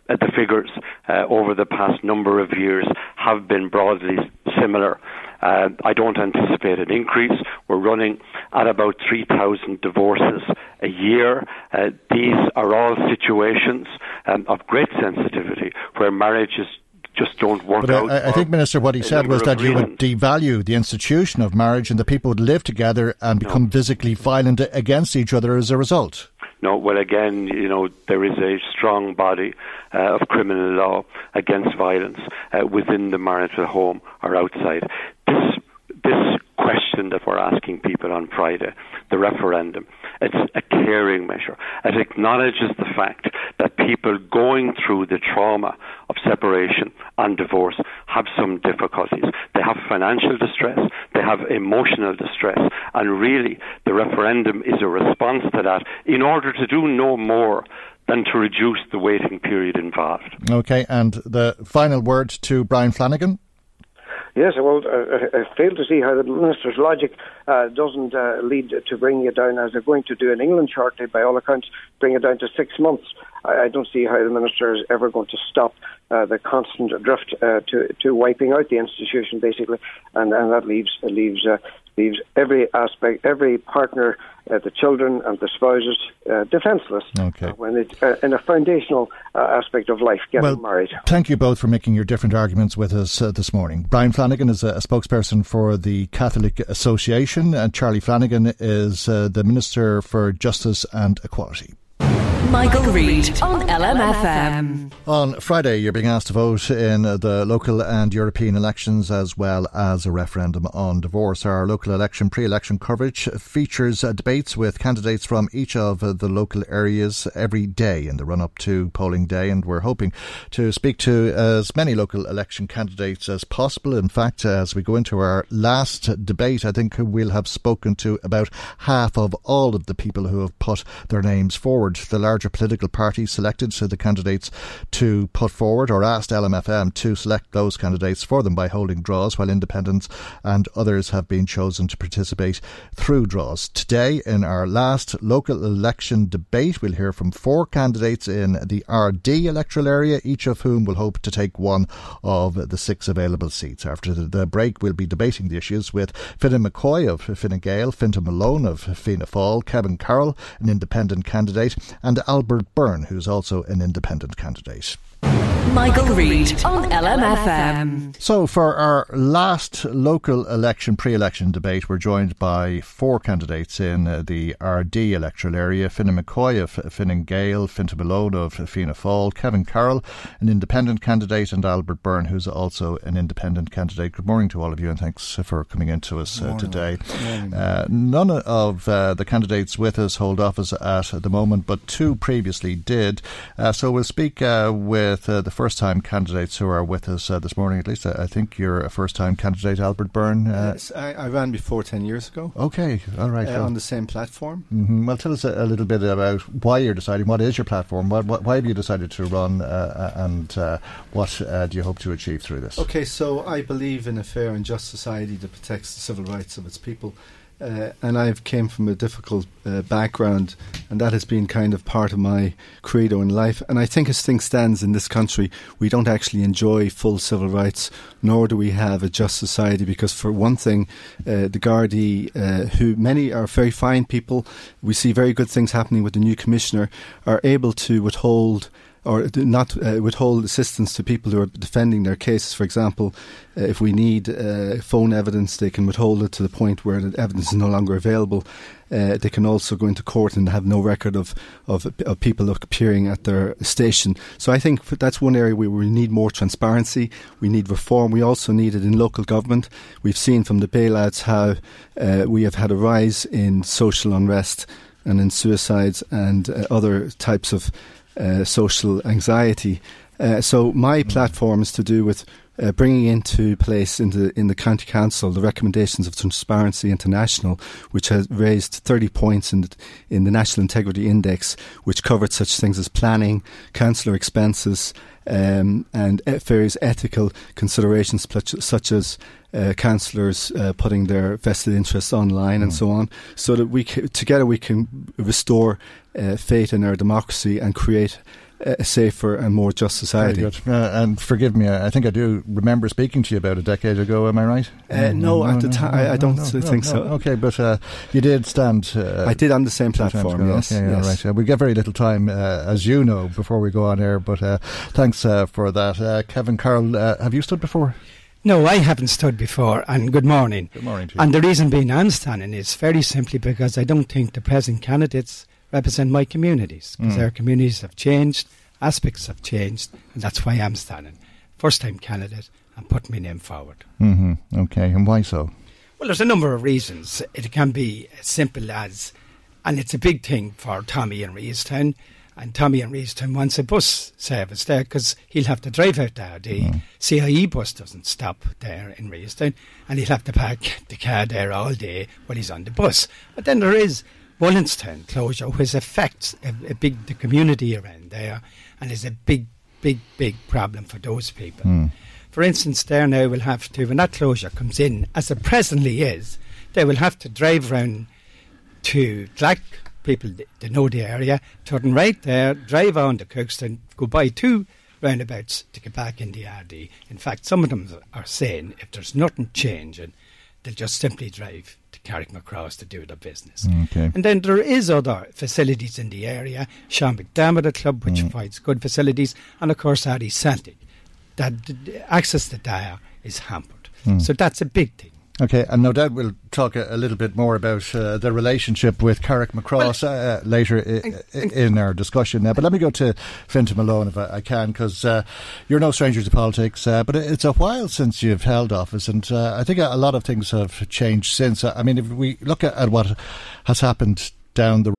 Uh, the figures uh, over the past number of years have been broadly similar. Uh, I don't anticipate an increase. We're running at about 3,000 divorces a year. Uh, these are all situations um, of great sensitivity where marriages just don't work but out. I, I think, Minister, what he said was that you would devalue the institution of marriage and the people would live together and become no. physically violent against each other as a result. No, well, again, you know, there is a strong body uh, of criminal law against violence uh, within the marital home or outside. This, question that we're asking people on Friday, the referendum, it's a caring measure. It acknowledges the fact that people going through the trauma of separation and divorce have some difficulties. They have financial distress, they have emotional distress, and really the referendum is a response to that in order to do no more than to reduce the waiting period involved. Okay, and the final word to Brian Flanagan. Yes, well, uh, I fail to see how the minister's logic uh, doesn't uh, lead to bringing it down, as they're going to do in England shortly, by all accounts, bring it down to six months. I, I don't see how the minister is ever going to stop uh, the constant drift uh, to to wiping out the institution, basically, and, and that leaves leaves uh, leaves every aspect, every partner, uh, the children and the spouses, uh, defenceless okay. when it, uh, in a foundational uh, aspect of life, getting well, married. Thank you both for making your different arguments with us uh, this morning. Brian Flanagan is a, a, spokesperson for the Catholic Association, and Charlie Flanagan is uh, the Minister for Justice and Equality. Michael, Reade on LMFM. On Friday, you're being asked to vote in the local and European elections as well as a referendum on divorce. Our local election pre election coverage features uh, debates with candidates from each of the local areas every day in the run up to polling day, and we're hoping to speak to as many local election candidates as possible. In fact, as we go into our last debate, I think we'll have spoken to about half of all of the people who have put their names forward. The larger political parties selected so the candidates to put forward or asked LMFM to select those candidates for them by holding draws, while independents and others have been chosen to participate through draws. Today, in our last local election debate, we'll hear from four candidates in the Ardee electoral area, each of whom will hope to take one of the six available seats. After the break, we'll be debating the issues with Fianna McCoy of Fine Gael, Fintan Malone of Fianna Fáil, Kevin Carroll, an independent candidate, and Albert Byrne, who's also an independent candidate. Michael, Reade on LMFM. So, for our last local election, pre election debate, we're joined by four candidates in uh, the Ardee electoral area Fianna McCoy of Fine Gael, Fintan Malone of Fianna Fáil, Kevin Carroll, an independent candidate, and Albert Byrne, who's also an independent candidate. Good morning to all of you, and thanks for coming in to us uh, today. Uh, none of uh, the candidates with us hold office at the moment, but two previously did. Uh, so, we'll speak uh, with the first time candidates who are with us uh, this morning. At least I, I, think you're a first time candidate, Albert Byrne. Uh, yes, I, I, ran before 10 years ago. Okay, all right. Uh, on the same platform. Mm-hmm. Well, tell us a, a, little bit about why you're deciding. What is your platform? What, what, why have you decided to run uh, uh, and what do you hope to achieve through this? Okay, so I believe in a fair and just society that protects the civil rights of its people. Uh, and I've came from a difficult uh, background, and that has been kind of part of my credo in life. And I think, as things stands in this country, we don't actually enjoy full civil rights, nor do we have a just society. Because, for one thing, uh, the Gardaí, uh, who many are very fine people, we see very good things happening with the new commissioner, are able to withhold or not uh, withhold assistance to people who are defending their cases. For example, uh, if we need uh, phone evidence, they can withhold it to the point where the evidence is no longer available. Uh, they can also go into court and have no record of, of, of people appearing at their station. So I think that's one area where we need more transparency. We need reform. We also need it in local government. We've seen from the bailouts how uh, we have had a rise in social unrest and in suicides and uh, other types of uh, social anxiety. Uh, so my mm. platform is to do with uh, bringing into place in the in the county council the recommendations of Transparency International, which has raised 30 points in the, in the National Integrity Index, which covered such things as planning, councillor expenses, um, and various ethical considerations such as uh, councillors uh, putting their vested interests online mm. and so on, so that we together we can restore uh, faith in our democracy and create a safer and more just society. Uh, and forgive me, I think I do remember speaking to you about a decade ago. Am I right? Uh, no, no, at the time, I, I, don't think so. Okay, but uh, you did stand. Uh, I did on the same platform. Yes, okay, yes. right. we get very little time, uh, as you know, before we go on air. But uh, thanks for that, Kevin Carroll. have you stood before? No, I haven't stood before, and good morning. Good morning And the reason being I'm standing is very simply because I don't think the present candidates represent my communities, because mm. our communities have changed, aspects have changed, and that's why I'm standing. First time candidate, and putting my name forward. Mm-hmm. Okay, and why so? Well, there's a number of reasons. It can be as simple as, and it's a big thing for Tommy in Reestown, and Tommy in Reestown wants a bus service there because he'll have to drive out there. The mm. CIE bus doesn't stop there in Reestown, and he'll have to park the car there all day while he's on the bus. But then there is Wallinstown closure, which affects a, a, big the community around there, and is a big, big, big problem for those people. Mm. For instance, there now will have to when that closure comes in, as it presently is, they will have to drive around to Clack people that know the area, turn right there, drive on to Kirkstone, go by two roundabouts to get back in the Ardee. In fact, some of them are saying if there's nothing changing, they'll just simply drive to Carrickmacross to do their business. Okay. And then there is other facilities in the area, Sean McDermott Club, which mm. provides good facilities, and of course Ardee Celtic. That access to there is hampered. Mm. So that's a big thing. Okay, and no doubt we'll talk a, a little bit more about uh, the relationship with Carrickmacross well, uh, later I, I, in our discussion. Uh, but let me go to Fintan Malone if I, I can, because uh, you're no stranger to politics. Uh, but it's a while since you've held office, and uh, I think a lot of things have changed since. I mean, if we look at, at what has happened down the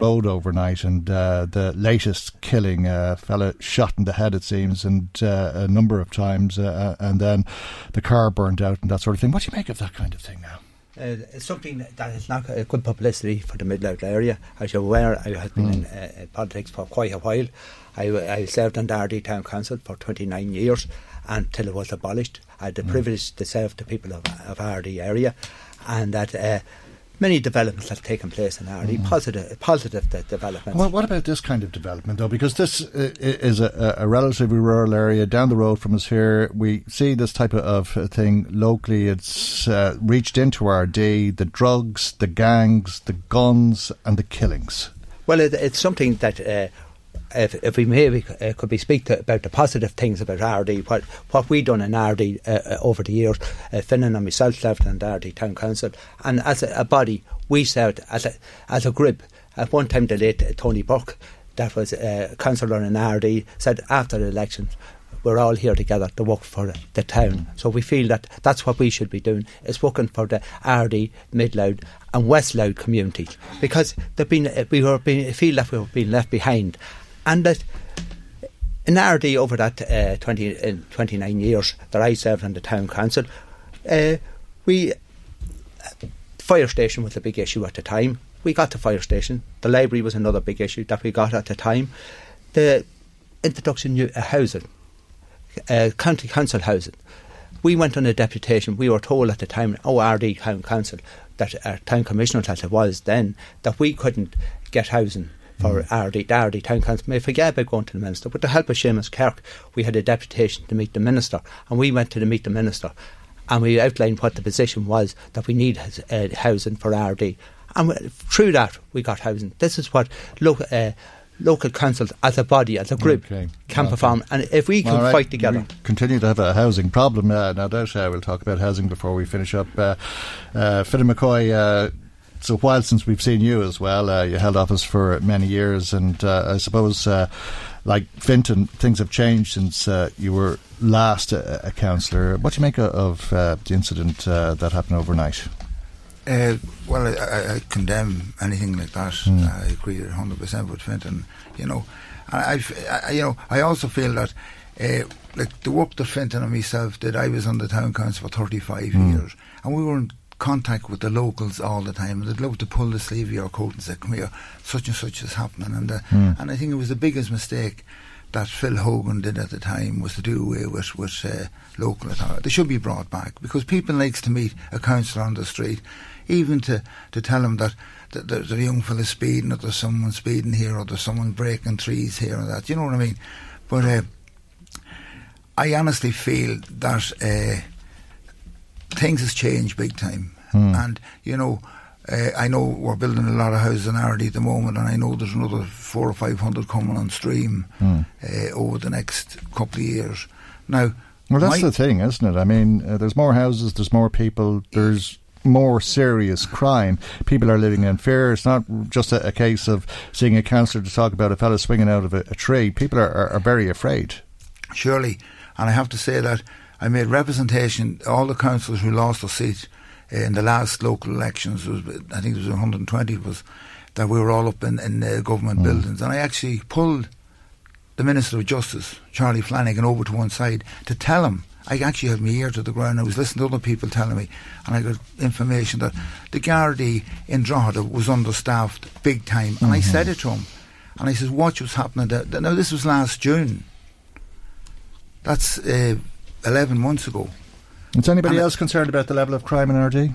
road overnight, and uh, the latest killing, a uh, fella shot in the head, it seems, and uh, a number of times, uh, uh, and then the car burned out and that sort of thing. What do you make of that kind of thing now? Uh, it's something that is not a good publicity for the Outlet area. As you're aware, I have been mm. in uh, politics for quite a while. I, I served on the Ardee Town Council for 29 years until it was abolished. I had the mm. privilege to serve the people of, of Ardee area, and that many developments that have taken place in Ardee, Mm. positive, positive de- developments. Well, what about this kind of development, though? Because this uh, is a, a relatively rural area down the road from us here. We see this type of of thing locally. It's uh, reached into our day the drugs, the gangs, the guns, and the killings. Well, it, it's something that. Uh, if, if we maybe uh, could be speak to, about the positive things about Ardee, what what we done in Ardee uh, uh, over the years, uh, Finnan and myself left the Ardee Town Council, and as a, a body, we said as a as a group. At one time, the late Tony Burke, that was uh, councillor in Ardee, said after the election, we're all here together to work for the, the town. So we feel that that's what we should be doing, is working for the Ardee, Midloud and West Louth communities. Because they've been, uh, we were being, feel that we were being left behind. And that in Ardee over that uh, 20, uh, 29 years that I served on the town council, uh, we fire station was a big issue at the time. We got the fire station. The library was another big issue that we got at the time. The introduction of housing, uh, county council housing. We went on a deputation. We were told at the time, Ardee Town Council, that our town commissioner that it was then, that we couldn't get housing for Ardee, the Ardee Town Council. May forget about going to the Minister. With the help of Seamus Kirk, we had a deputation to meet the Minister, and we went to the meet the Minister, and we outlined what the position was that we need uh, housing for Ardee. And through that, we got housing. This is what lo- uh, local councils, as a body, as a group, Okay. can Okay. perform. And if we can right. fight together, We continue to have a housing problem. Uh, no doubt uh, we'll talk about housing before we finish up. Uh, uh, Fidel McCoy, uh, it's a while since we've seen you as well. Uh, you held office for many years, and uh, I suppose, uh, like Finton, things have changed since uh, you were last a, a councillor. What do you make of uh, the incident uh, that happened overnight? Uh, well, I, I, I condemn anything like that. Mm. I agree 100% with Finton. You know, and I've, I, you know, I also feel that, uh, like the work that Finton and myself did, I was on the town council for 35 Mm. years, and we were in contact with the locals all the time, they'd love to pull the sleeve of your coat and say, "Come here, such and such is happening," and uh, Mm. and I think it was the biggest mistake that Phil Hogan did at the time was to do away with with uh, local authority. They should be brought back because people likes to meet a councillor on the street, even to to tell them that. that There's a young fella speeding, or there's someone speeding here, or there's someone breaking trees here, and that. You know what I mean? But uh, I honestly feel that uh, things has changed big time, Hmm. and you know. Uh, I know we're building a lot of houses in Ardee at the moment, and I know there's another four or five hundred coming on stream Hmm. uh, over the next couple of years. Now, Well, that's my- the thing, isn't it? I mean, uh, there's more houses, there's more people, there's more serious crime. People are living in fear. It's not just a, a case of seeing a councillor to talk about a fellow swinging out of a, a tree. People are, are, are very afraid. surely, and I have to say that I made representation. All the councillors who lost their seat in the last local elections was, I think it was 120 of us, that we were all up in, in uh, government buildings, and I actually pulled the Minister of Justice, Charlie Flanagan, over to one side to tell him. I actually had my ear to the ground. I was listening to other people telling me, and I got information that the Gardaí in Drogheda was understaffed big time. And I Mhm. said it to him, and I said, "Watch what's happening." There. Now this was last June. That's uh, eleven months ago. Is anybody And- else concerned about the level of crime in Ardee?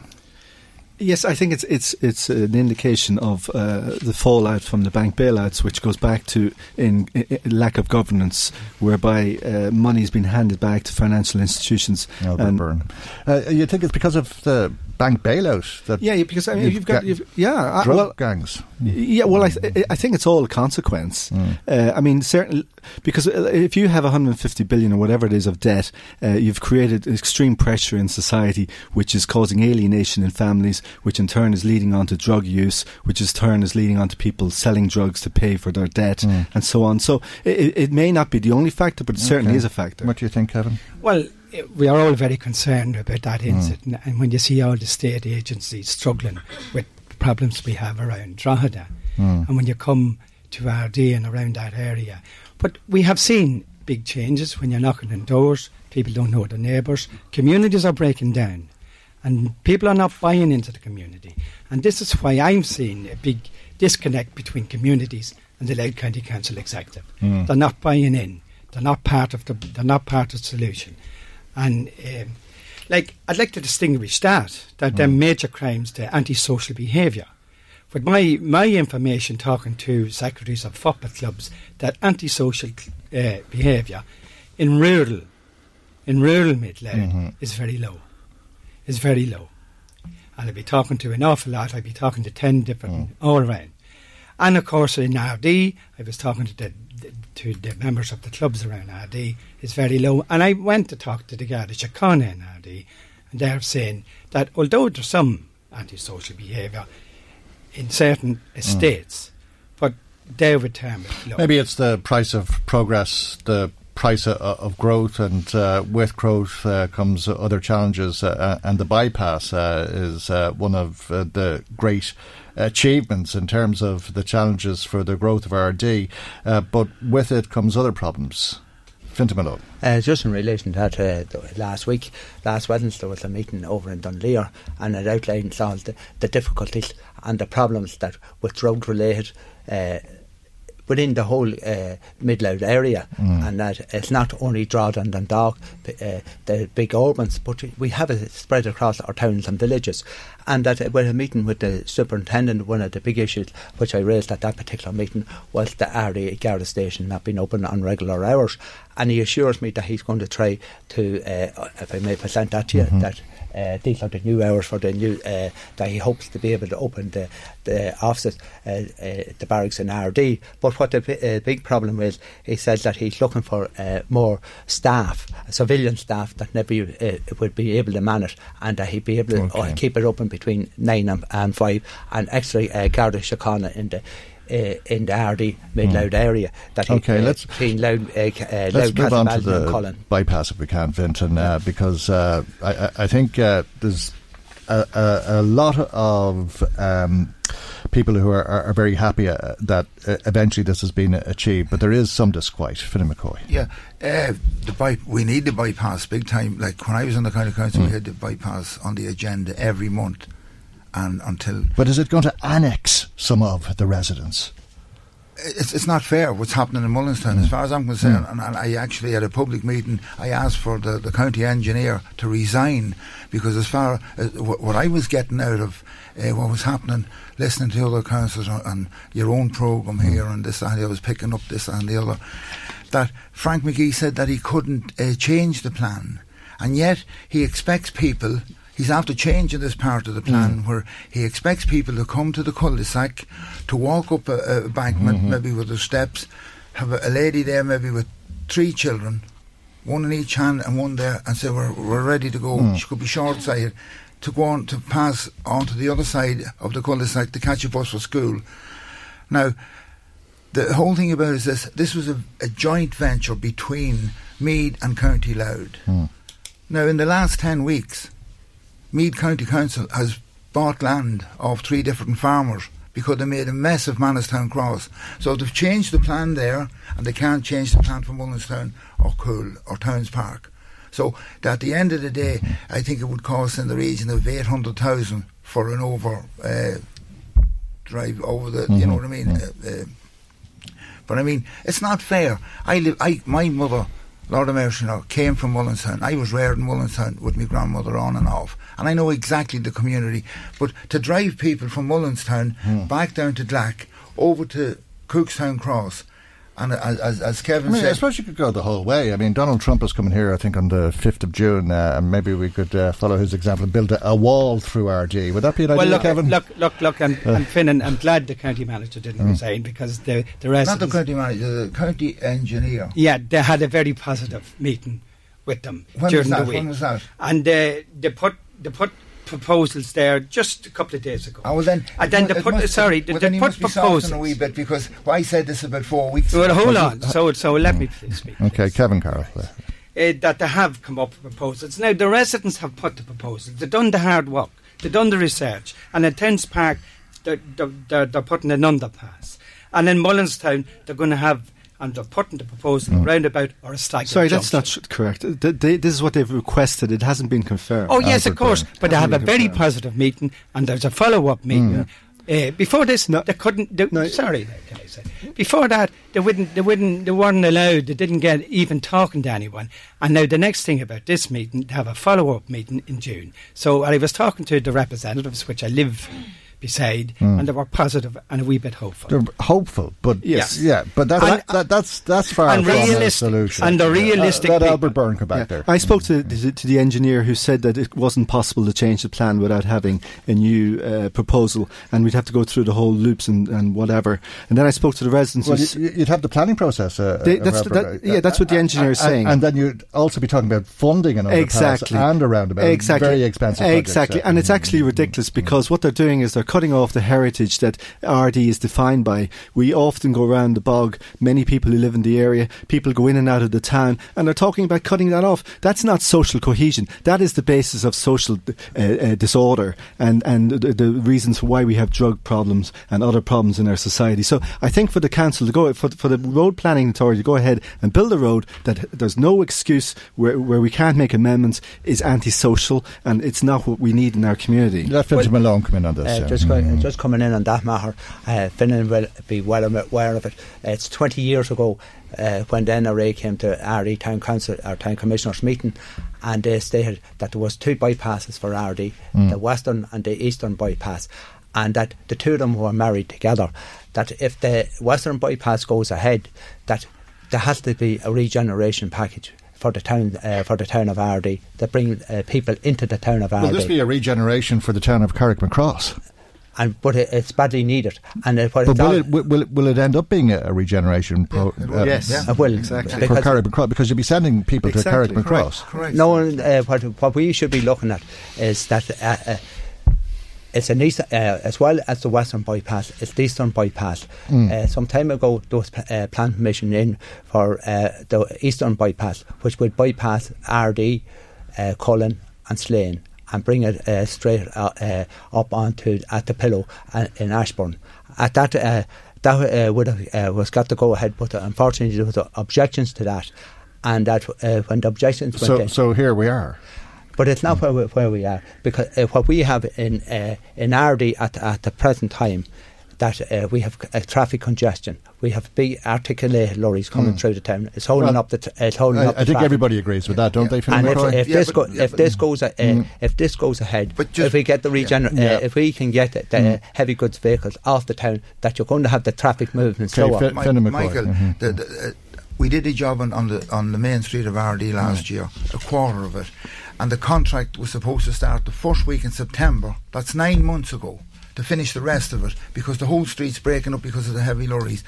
Yes, I think it's it's it's an indication of uh, the fallout from the bank bailouts, which goes back to in, i i- lack of governance, whereby uh, money's been handed back to financial institutions. Albert and- Byrne. Uh, you think it's because of the bank bailout that Yeah, because I mean, you've got ga- you've, yeah, drug well, gangs. Yeah, well, I, th- I think it's all a consequence. Mm. Uh, I mean, certainly, because uh, if you have 150 billion or whatever it is of debt, uh, you've created extreme pressure in society, which is causing alienation in families, which in turn is leading on to drug use, which in turn is leading on to people selling drugs to pay for their debt, Mm. and so on. So it, it may not be the only factor, but it certainly Okay. is a factor. What do you think, Kevin? Well, eh, we are all very concerned about that Hmm. incident, and when you see all the state agencies struggling with problems we have around Drogheda, Mm. and when you come to Ardee and around that area, but we have seen big changes when you're knocking on doors. People don't know their neighbours. Communities are breaking down, and people are not buying into the community. And this is why I'm seeing a big disconnect between communities and the Louth County Council Executive. Mm. They're not buying in. They're not part of the. They're not part of the solution. And um, like I'd like to distinguish that that mm. major crimes to antisocial behaviour. But my my information talking to secretaries of football clubs that antisocial uh, behaviour in rural in rural Midland mm-hmm. is very low. Is very low. And I'd be talking to an awful lot. I'd be talking to ten different mm. all around. And of course in Ardee, I was talking to the, the, to the members of the clubs around Ardee. is very low. And I went to talk to the Garda Síochána in Ardee, and they're saying that although there's some antisocial behaviour in certain estates, mm. but they would term it low. Maybe it's the price of progress, the price of, of growth, and uh, with growth uh, comes other challenges. Uh, uh and the bypass uh, is uh, one of the great achievements in terms of the challenges for the growth of Ardee. but with it comes other problems. Fintan uh, just in relation to that, uh, last week, last Wednesday, there was a meeting over in Dunleer and it outlined all the, the difficulties and the problems that with drug related uh, within the whole uh, Mid Louth area, mm. and that it's not only and Dundalk, uh, the big urbans, but we have it spread across our towns and villages. And that uh, with a meeting with the superintendent, one of the big issues which I raised at that particular meeting was the Ardee Garda station not being open on regular hours. And he assures me that he's going to try to, uh, if I may present that to you, mm-hmm. that uh, these are the new hours for the new uh, that he hopes to be able to open the the offices, uh, uh, the barracks in Ardee. But what the uh, big problem is, he says that he's looking for uh, more staff, civilian staff that never uh, would be able to manage, and that he'd be able to uh, okay. keep it open between nine and, and five, and actually uh, Garda Síochána in the uh, in the Ardee Mid Louth mm. area. That okay, he, uh, let's between Louth, uh, uh, let's move on to the bypass if we can, Fintan, uh, because uh, I, I, think uh, there's a, a, a, lot of. Um, people who are, are, are very happy uh, that uh, eventually this has been achieved, but there is some disquiet. Fintan McCoy. Yeah, uh, the by- we need the bypass big time. Like when I was on the county council, mm. we had the bypass on the agenda every month and until. But is it going to annex some of the residents? It's, it's not fair what's happening in Mullinstown, mm. as far as I'm concerned. Mm. And, and, I actually, at a public meeting, I asked for the, the county engineer to resign because, as far as what, what I was getting out of uh, what was happening, listening to other councillors on, on, your own programme mm. here and this and I was picking up this and the other, that Frank McGee said that he couldn't uh, change the plan. And yet he expects people he's after changing this part of the plan mm. where he expects people to come to the cul-de-sac to walk up a, a embankment mm-hmm. maybe with the steps have a, a, lady there maybe with three children one in each hand and one there and say we're, we're ready to go mm. she could be short-sighted to go on to pass on to the other side of the cul-de-sac to catch a bus for school now the whole thing about it is this this was a, a joint venture between Meath and County Louth mm. now in the last 10 weeks Meath County Council has bought land of three different farmers because they made a mess of Mannistown Cross. So they've changed the plan there, and they can't change the plan for Mullinstown or Cool or Towns Park. So at the end of the day, I think it would cost in the region of eight hundred thousand for an over uh, drive over the. Mm-hmm. You know what I mean? Mm-hmm. Uh, uh, but I mean, it's not fair. I live. I my mother Lord of Mercy, you know, came from Mullinstown. I was reared in Mullinstown with my grandmother on and off. And I know exactly the community. But to drive people from Mullinstown mm. back down to Glack over to Cookstown Cross and as, as Kevin I mean, said, I suppose you could go the whole way. I mean, Donald Trump is coming here, I think, on the fifth of June, uh, and maybe we could uh, follow his example and build a, a, wall through Ardee. Would that be an well, idea, look, Kevin? Look, look, look, and, uh. and Finn, and I'm glad the county manager didn't mm. resign because the the rest not the county manager, the county engineer. Yeah, they had a very positive meeting with them when during the week. When was that? And uh, they put they put proposals there just a couple of days ago. Oh, well then, and then they put sorry, well, they, put proposals a wee bit because well, I said this about four weeks. Well, ago. hold on. So so let me please speak. Okay, please. Kevin Carroll. Uh, that they have come up with proposals. Now the residents have put the proposals. They've done the hard work. They've done the research. And at Towns Park, they're, they're, they're putting an underpass. And in Mullinstown, they're going to have and they're putting the proposal mm. roundabout or a staggered Sorry, that's not correct. They, they, this is what they've requested. It hasn't been confirmed. Oh, yes, of course. But they have a very positive meeting and there's a follow up meeting. Mm. Uh, before this, no, they couldn't. They, no, sorry, can I say? Before that, they wouldn't. They wouldn't. They weren't allowed. They didn't get even talking to anyone. And now the next thing about this meeting, they have a follow-up meeting in June. So I was talking to the representatives, which I live beside, mm. and they were positive and a wee bit hopeful. They're hopeful, but yes, yeah, but that's and, that, that's that's far and from a solution. And the realistic. Uh, let Albert Byrne come back yeah. there. I spoke to to the engineer who said that it wasn't possible to change the plan without having a new uh, proposal, and we'd have to go through the whole loops and, and whatever. And then I spoke to the residents. Well, you'd have the planning process. Uh, they, that's that, yeah, that's what the engineer is saying. And then you'd also be talking about funding and exactly and a roundabout. Exactly, very expensive. Exactly, projects, and it's actually ridiculous because what they're doing is they're cutting off the heritage heritage that Ardee is defined by. We often go around the bog, many people who live in the area, people go in and out of the town, and they're talking about cutting that off. That's not social cohesion. That is the basis of social uh, uh, disorder and, and the, the, reasons why we have drug problems and other problems in our society. So I think for the council to go, for, for the road planning authority to go ahead and build a road that there's no excuse where, where we can't make amendments is antisocial and it's not what we need in our community. Let Fintan well, Malone come in on this. Uh, just, mm. just coming in on that matter. Uh, Finnan will be well aware of it. It's 20 years ago uh, when the NRA came to Ardee Town Council, our Town Commissioners meeting, and they stated that there was two bypasses for Ardee, mm. the western and the eastern bypass, and that the two of them were married together. That if the western bypass goes ahead, that there has to be a regeneration package for the town uh, for the town of Ardee that bring uh, people into the town of Ardee. Will this be a regeneration for the town of Carrickmacross? And but it, it's badly needed. And uh, but will it, will, it, will it end up being a, a regeneration? Pro, uh, yes, yeah. it will exactly for Carrickmacross because you'll be sending people exactly. to Carrickmacross. No, uh, what what we should be looking at is that. Uh, uh it's an east, uh, as well as the western bypass. It's the eastern bypass. Mm. Uh, some time ago, there was uh, plan permission in for uh, the eastern bypass, which would bypass Ardee, uh, Cullen, and Slane and bring it uh, straight uh, uh, up onto at the Pillo uh, in Ashbourne. At that, uh, that uh, would have, was got to go ahead, but unfortunately there were objections to that, and that when the objections so, in, so here we are. But it's not where we, where we are because what we have in in Ardee at at the present time that uh, we have uh, traffic congestion. We have big articulated lorries coming mm. through the town. It's holding well, up the. T- it's holding I, up. I think traffic. everybody agrees with that, don't yeah. they? And if, if yeah, this go, yeah, if this goes uh, mm. if this goes ahead, if we get the regener- uh, if we can get the, the mm. heavy goods vehicles off the town, that you're going to have the traffic movement okay, slower. F- Michael, mm-hmm. the, the, uh, we did a job on, on, the on the main street of Ardee last year, a quarter of it, and the contract was supposed to start the first week in September. That's nine months ago to finish the rest of it because the whole street's breaking up because of the heavy lorries.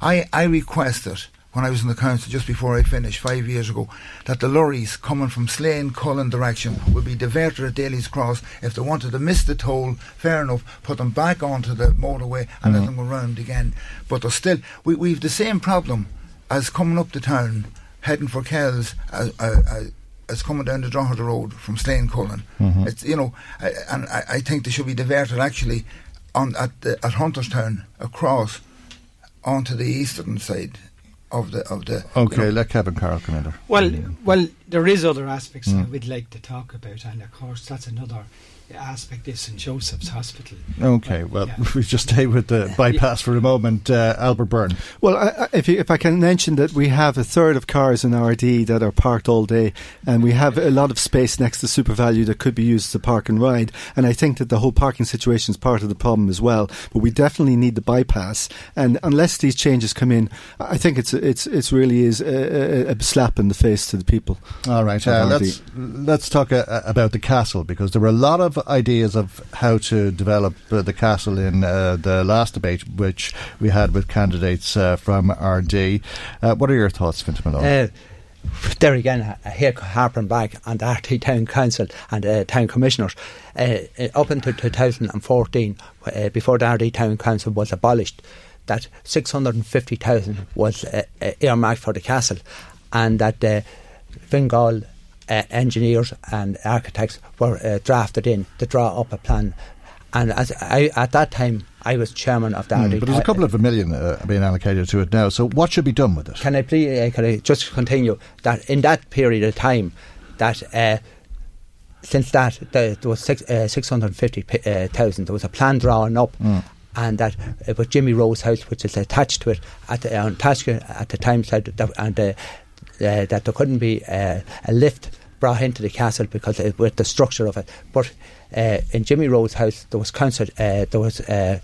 I, I requested when I was in the council just before I finished five years ago that the lorries coming from Slane Cullen direction would be diverted at Daly's Cross. If they wanted to miss the toll, fair enough, put them back onto the motorway and mm. let them go round again. But there's still, we, we've the same problem as coming up the town, heading for Kells. Uh, uh, uh, is coming down the Drogheda Road from Slane Cullen. Mm-hmm. It's you know, I, and I, I, think they should be diverted actually on at the, at Hunterstown across onto the eastern side of the of the. Okay, you know, let Kevin Carroll come in there. Well, well, there is other aspects mm. we'd like to talk about, and of course that's another aspect is St Joseph's Hospital. Okay, well, yeah. we just stay with the bypass for a moment. Uh, Albert Byrne. Well, I, if, you, if I can mention that we have a third of cars in Ardee that are parked all day, and we have a lot of space next to SuperValu that could be used to park and ride. And I think that the whole parking situation is part of the problem as well. But we definitely need the bypass, and unless these changes come in, I think it's it's it's really is a, a, a slap in the face to the people. All right, uh, let's let's talk uh, about the castle because there were a lot of ideas of how to develop uh, the castle in uh, the last debate, which we had with candidates uh, from Ardee. Uh, what are your thoughts, Fintan Malone? Uh, there again, I hear harping back on the Ardee Town Council and uh, Town Commissioners. up until 2014, before the Ardee Town Council was abolished, that 650,000 was earmarked for the castle, and that uh, Fingal uh, engineers and architects were uh, drafted in to draw up a plan. And as I, at that time, I was chairman of the mm, But there's a couple of a million uh, being allocated to it now. So what should be done with it? Can I please? Uh, can I just continue that in that period of time, that uh, since that there was six, uh, 650,000, there was a plan drawn up, mm. and that uh, with Jimmy Rowe's house, which is attached to it, at the, An Taisce at the time said that, and uh, uh, that there couldn't be uh, a lift brought into the castle because it, with the structure of it. But uh, in Jimmy Rowe's house, there was council, uh, there was uh,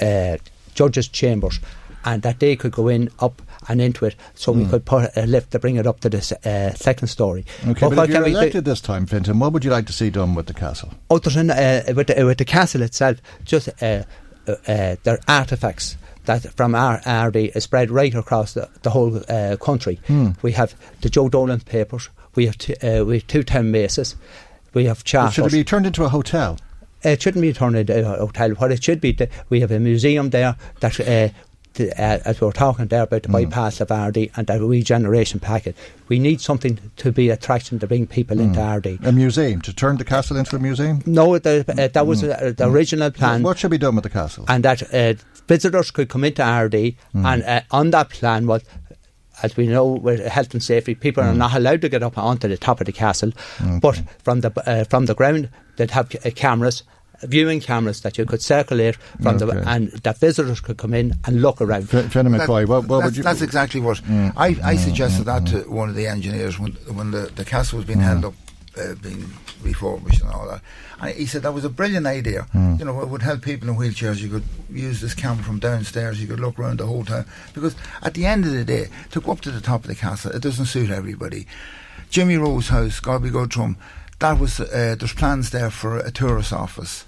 uh, judges' chambers, and that they could go in up and into it, so we Mm. could put a lift to bring it up to the uh, second story. Okay, but, what if you're elected this time, Finton, what would you like to see done with the castle? Oh, there's an, uh, with, the, with the castle itself, just uh, uh, uh, there artefacts that from our Ardee is spread right across the, the whole uh, country. Hmm. We have the Joe Dolan papers. We have t- uh, we have two town maces. We have Or charters. should it be turned into a hotel? It shouldn't be turned into a hotel. What it should be, we have a museum there that, uh, the, uh, as we were talking there about the Hmm. bypass of Ardee and the regeneration packet. We need something to be attraction to bring people into Ardee. A museum to turn the castle into a museum. No, the, uh, that was uh, the original plan. What should be done with the castle? and that uh, visitors could come into Ardee, Mm. and uh, on that plan was, as we know, with health and safety, people are not allowed to get up onto the top of the castle, but from the uh, from the ground they'd have uh, cameras. Viewing cameras that you could circulate from Okay. the and that visitors could come in and look around. F- Fiona That- McCoy, what, what that's, would you? that's exactly what Mm, I, I mm, suggested mm, that mm. to one of the engineers when when the, the castle was being Mm. held up, uh, being refurbished and all that. And he said that was a brilliant idea. Mm. You know, it would help people in wheelchairs. You could use this camera from downstairs. You could look around the whole town because at the end of the day, to go up to the top of the castle, it doesn't suit everybody. Jimmy Rowe's house, God be good to him. That was uh, there's plans there for a tourist office,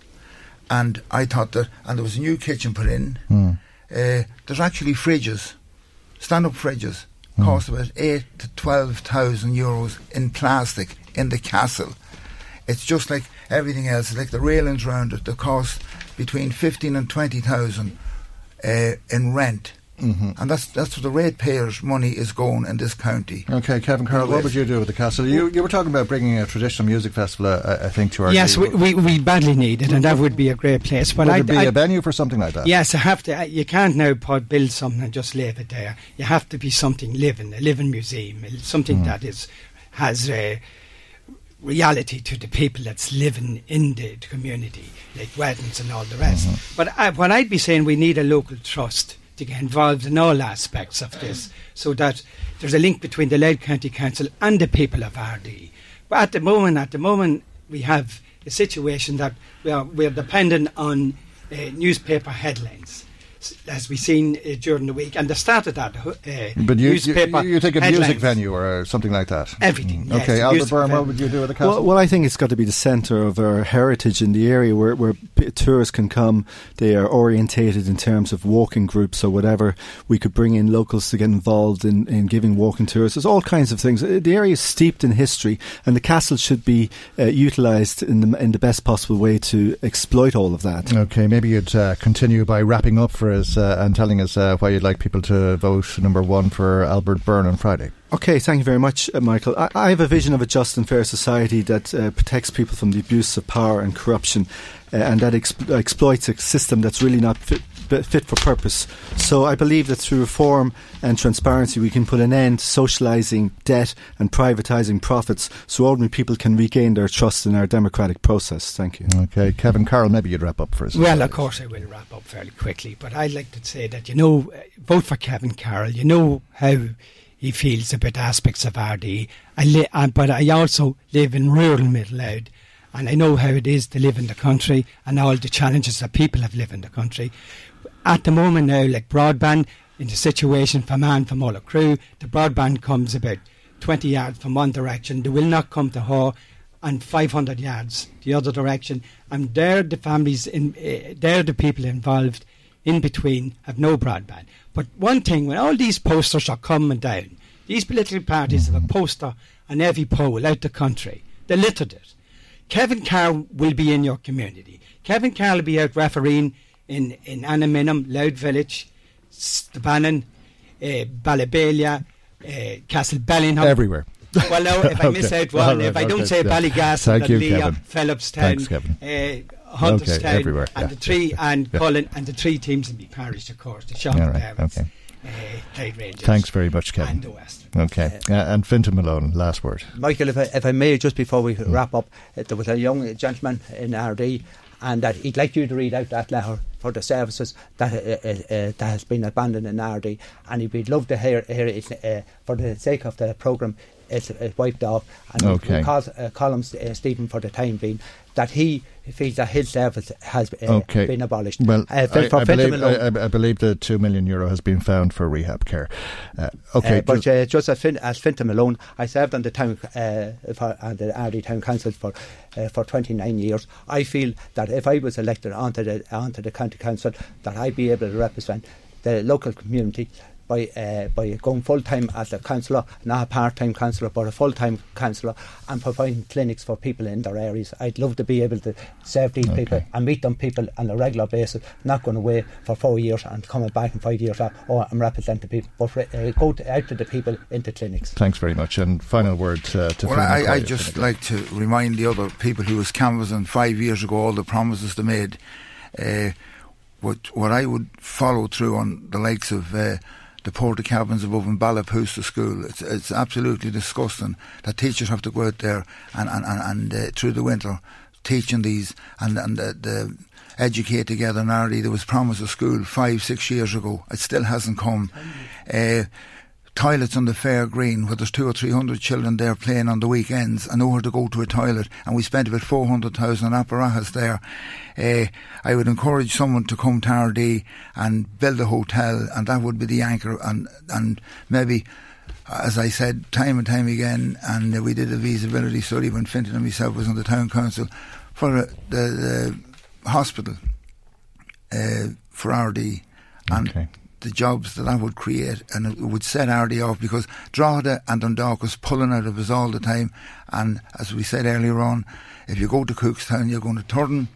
and I thought that, and there was a new kitchen put in. Mm. Uh, there's actually fridges, stand-up fridges, Hmm. cost about eight to twelve thousand euros in plastic in the castle. It's just like everything else, like the railings round it. They cost between fifteen and twenty thousand uh, in rent, Mhm. and that's that's where the ratepayers' money is going in this county. Okay, Kevin Carroll, what would you do with the castle? You, you were talking about bringing a traditional music festival, uh, I think, to our Yes, we, we, we badly need it, and that would be a great place. But Would I, there be I, a venue for something like that? Yes, I have to. You can't now build something and just leave it there. You have to be something living, a living museum, something Mm. that is has a reality to the people that's living in the, community, like weddings and all the rest. Mm-hmm. But I, what I'd be saying, we need a local trust to get involved in all aspects of this, so that there's a link between the Louth County Council and the people of Ardee. But at the moment, at the moment, we have a situation that we are we are dependent on uh, newspaper headlines, as we've seen uh, during the week. And the start of that uh, But you, you, newspaper you think a music venue or uh, something like that? Everything, yes, Okay, a Albert music Byrne, what would you do with the castle? Well, well, I think it's got to be the centre of our heritage in the area where, where p- tourists can come. They are orientated in terms of walking groups or whatever. We could bring in locals to get involved in, in giving walking tours. There's all kinds of things. Uh, The area is steeped in history, and the castle should be uh, utilised in the, in the best possible way to exploit all of that. Okay, maybe you'd uh, continue by wrapping up for us uh, and telling us uh, why you'd like people to vote number one for Albert Byrne on Friday. Okay, thank you very much, uh, Michael. I, I have a vision of a just and fair society that uh, protects people from the abuse of power and corruption, uh, and that exp- exploits a system that's really not fit, fit for purpose. So I believe that through reform and transparency, we can put an end to socialising debt and privatising profits, so ordinary people can regain their trust in our democratic process. Thank you. Okay, Kevin Carroll, maybe you'd wrap up for us. Well, of course, I will wrap up fairly quickly, but I'd like to say that, you know, uh, vote for Kevin Carroll. You know how he feels about aspects of Ardee. I li- uh, but I also live in rural Mid Louth, and I know how it is to live in the country and all the challenges that people have lived in the country. At the moment now, like broadband, in the situation for man from all crew, the broadband comes about 20 yards from one direction. They will not come to her and 500 yards the other direction. And they're the families, in, uh, they're the people involved in between have no broadband. But one thing, when all these posters are coming down, these political parties have a poster on every pole out the country. They littered it. Kevin Carr will be in your community. Kevin Carr will be out refereeing in, in Anaminum, Louth Village, Stabannon, uh, Ballybelia, uh, Castle Bellingham. Everywhere. Well, no, if I miss out one, All right, if I don't okay, say yeah. Ballygas, Thank you, Leah, Kevin. Phillipstown, Thanks, Kevin. uh, Hunterstown, Okay, everywhere, and yeah, the three, yeah, and yeah. Cullen, and the three teams in the parish, of course, the Sean All right, Parents, okay. uh, Clyde Rangers. Thanks very much, Kevin. And the West. Okay, uh, and Fintan Malone, last word. Michael, if I, if I may, just before we wrap up, uh, there was a young gentleman in Ardee, and that he'd like you to read out that letter for the services that uh, uh, uh that has been abandoned in Ardee, and he'd love to hear, hear it uh, for the sake of the programme. It's, it's wiped off, and okay. we'll call, uh, call him Stephen for the time being. That he feels that his service has uh, okay. been abolished. Well, uh, I, I, believe, I, I, believe the two million euro has been found for rehab care. Uh, okay, but just, uh, just as, fin- as Fintan Malone, I served on the town uh, for on the Ardee Town Council for uh, for 29 years. I feel that if I was elected onto the onto the county council, that I'd be able to represent the local community by uh, by going full time as a councillor, not a part time councillor, but a full time councillor, and providing clinics for people in their areas. I'd love to be able to serve these okay. people and meet them people on a regular basis, not going away for four years and coming back in five years. Or oh, I'm representing people, but uh, go to, out to the people into clinics. Thanks very much. And final word uh, to. Well, I, I just like to remind the other people who was canvassing five years ago all the promises they made. Uh, what what I would follow through on the likes of the porta cabins above in Ballapoosta School. It's it's absolutely disgusting that teachers have to go out there and and and, and uh, through the winter teaching these and and the, the educate together in Ardee. There was promise of school five six years ago. It still hasn't come. Uh, toilets on the fair green where there's two or three hundred children there playing on the weekends and nowhere to go to a toilet and we spent about 400,000 on apparatus there. Uh, I would encourage someone to come to Ardee and build a hotel and that would be the anchor and, and maybe as I said time and time again, and we did a feasibility study when Fintan and myself was on the town council for uh, the, the, hospital uh, for Ardee. And okay the jobs that that would create and it would set Ardee off because Drogheda and Dundalk was pulling out of us all the time. And as we said earlier on if you go to Cookstown you're going to Turton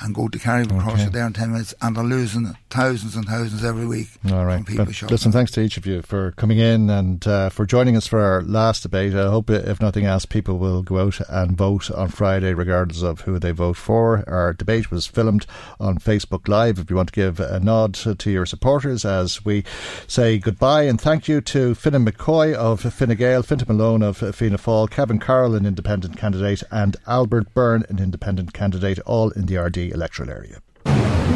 and go to carry okay. across it there in 10 minutes and they're losing thousands and thousands every week all right. listen thanks to each of you for coming in and uh, for joining us for our last debate. I hope if nothing else people will go out and vote on Friday regardless of who they vote for. Our debate was filmed on Facebook Live. If you want to give a nod to your supporters as we say goodbye and thank you to Finan McCoy of Fine Gael Fintan Malone of Fianna Fáil Kevin Carroll an independent candidate and Albert Byrne an independent candidate all in the Ardee electoral area.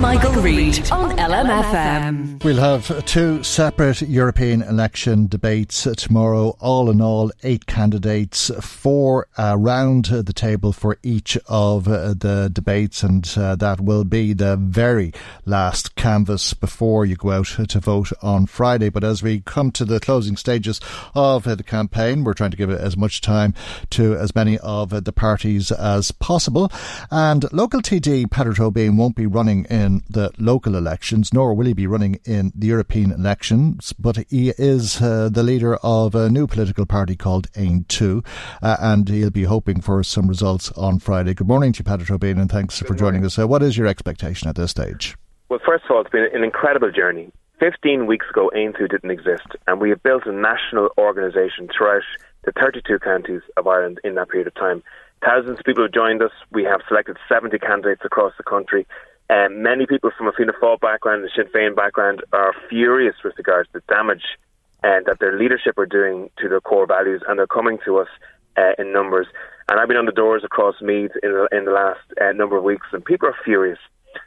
Michael, Reade on LMFM. We'll have two separate European election debates tomorrow. All in all, eight candidates, four around the table for each of the debates, and uh, that will be the very last canvass before you go out to vote on Friday. But as we come to the closing stages of the campaign, we're trying to give as much time to as many of the parties as possible. And local TD Peadar Tóibín won't be running in in the local elections, nor will he be running in the European elections, but he is uh, the leader of a new political party called Aontú, uh, and he'll be hoping for some results on Friday. Good morning to you, Peadar Tóibín, and thanks Good for joining morning. us. Uh, what is your expectation at this stage? Well, first of all, it's been an incredible journey. 15 weeks ago, Aontú didn't exist, and we have built a national organisation throughout the 32 counties of Ireland in that period of time. Thousands of people have joined us. We have selected 70 candidates across the country. Um, many people from a Fianna Fáil background and Sinn Féin background are furious with regards to the damage uh, that their leadership are doing to their core values, and they're coming to us uh, in numbers. And I've been on the doors across Meath in the, in the last uh, number of weeks, and people are furious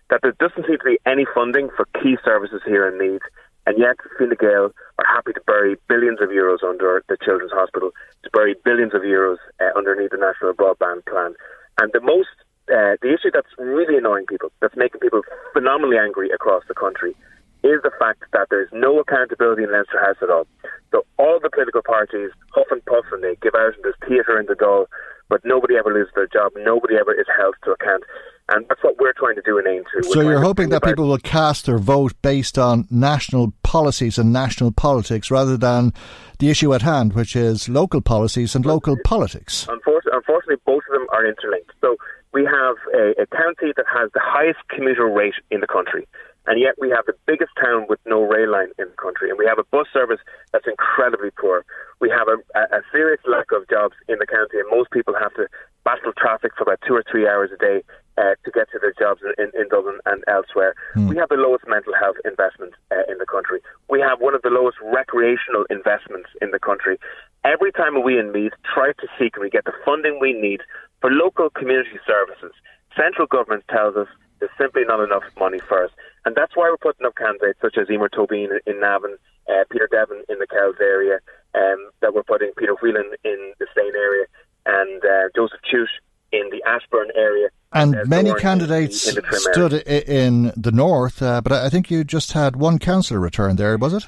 that there doesn't seem to be any funding for key services here in Meath, and yet Fine Gael are happy to bury billions of euros under the Children's Hospital, to bury billions of euros uh, underneath the National Broadband Plan. And the most uh, the issue that's really annoying people, that's making people phenomenally angry across the country, is the fact that there's no accountability in Leinster House at all. So all the political parties huff and puff and they give out and there's theatre in the Dáil, but nobody ever loses their job. Nobody ever is held to account. And that's what we're trying to do in AIM too. So you're hoping that people will cast their vote based on national policies and national politics rather than the issue at hand, which is local policies and local politics. Unfortunately, unfortunately both of them are interlinked. So we have a, a county that has the highest commuter rate in the country and yet we have the biggest town with no rail line in the country, and we have a bus service that's incredibly poor. We have a, a, serious lack of jobs in the county, and most people have to battle traffic for about two or three hours a day uh, to get to their jobs in, in, in Dublin and elsewhere. Mm. We have the lowest mental health investment uh, in the country. We have one of the lowest recreational investments in the country. Every time we in Meath try to seek and we get the funding we need for local community services, Central government tells us there's simply not enough money for us. And that's why we're putting up candidates such as Emer Tobin in Navan, uh, Peter Devon in the Kells area, um, that we're putting Peter Whelan in the Slane area, and uh, Joseph Chute in the Ashbourne area. And many candidates in stood in the north, uh, but I think you just had one councillor return there, was it?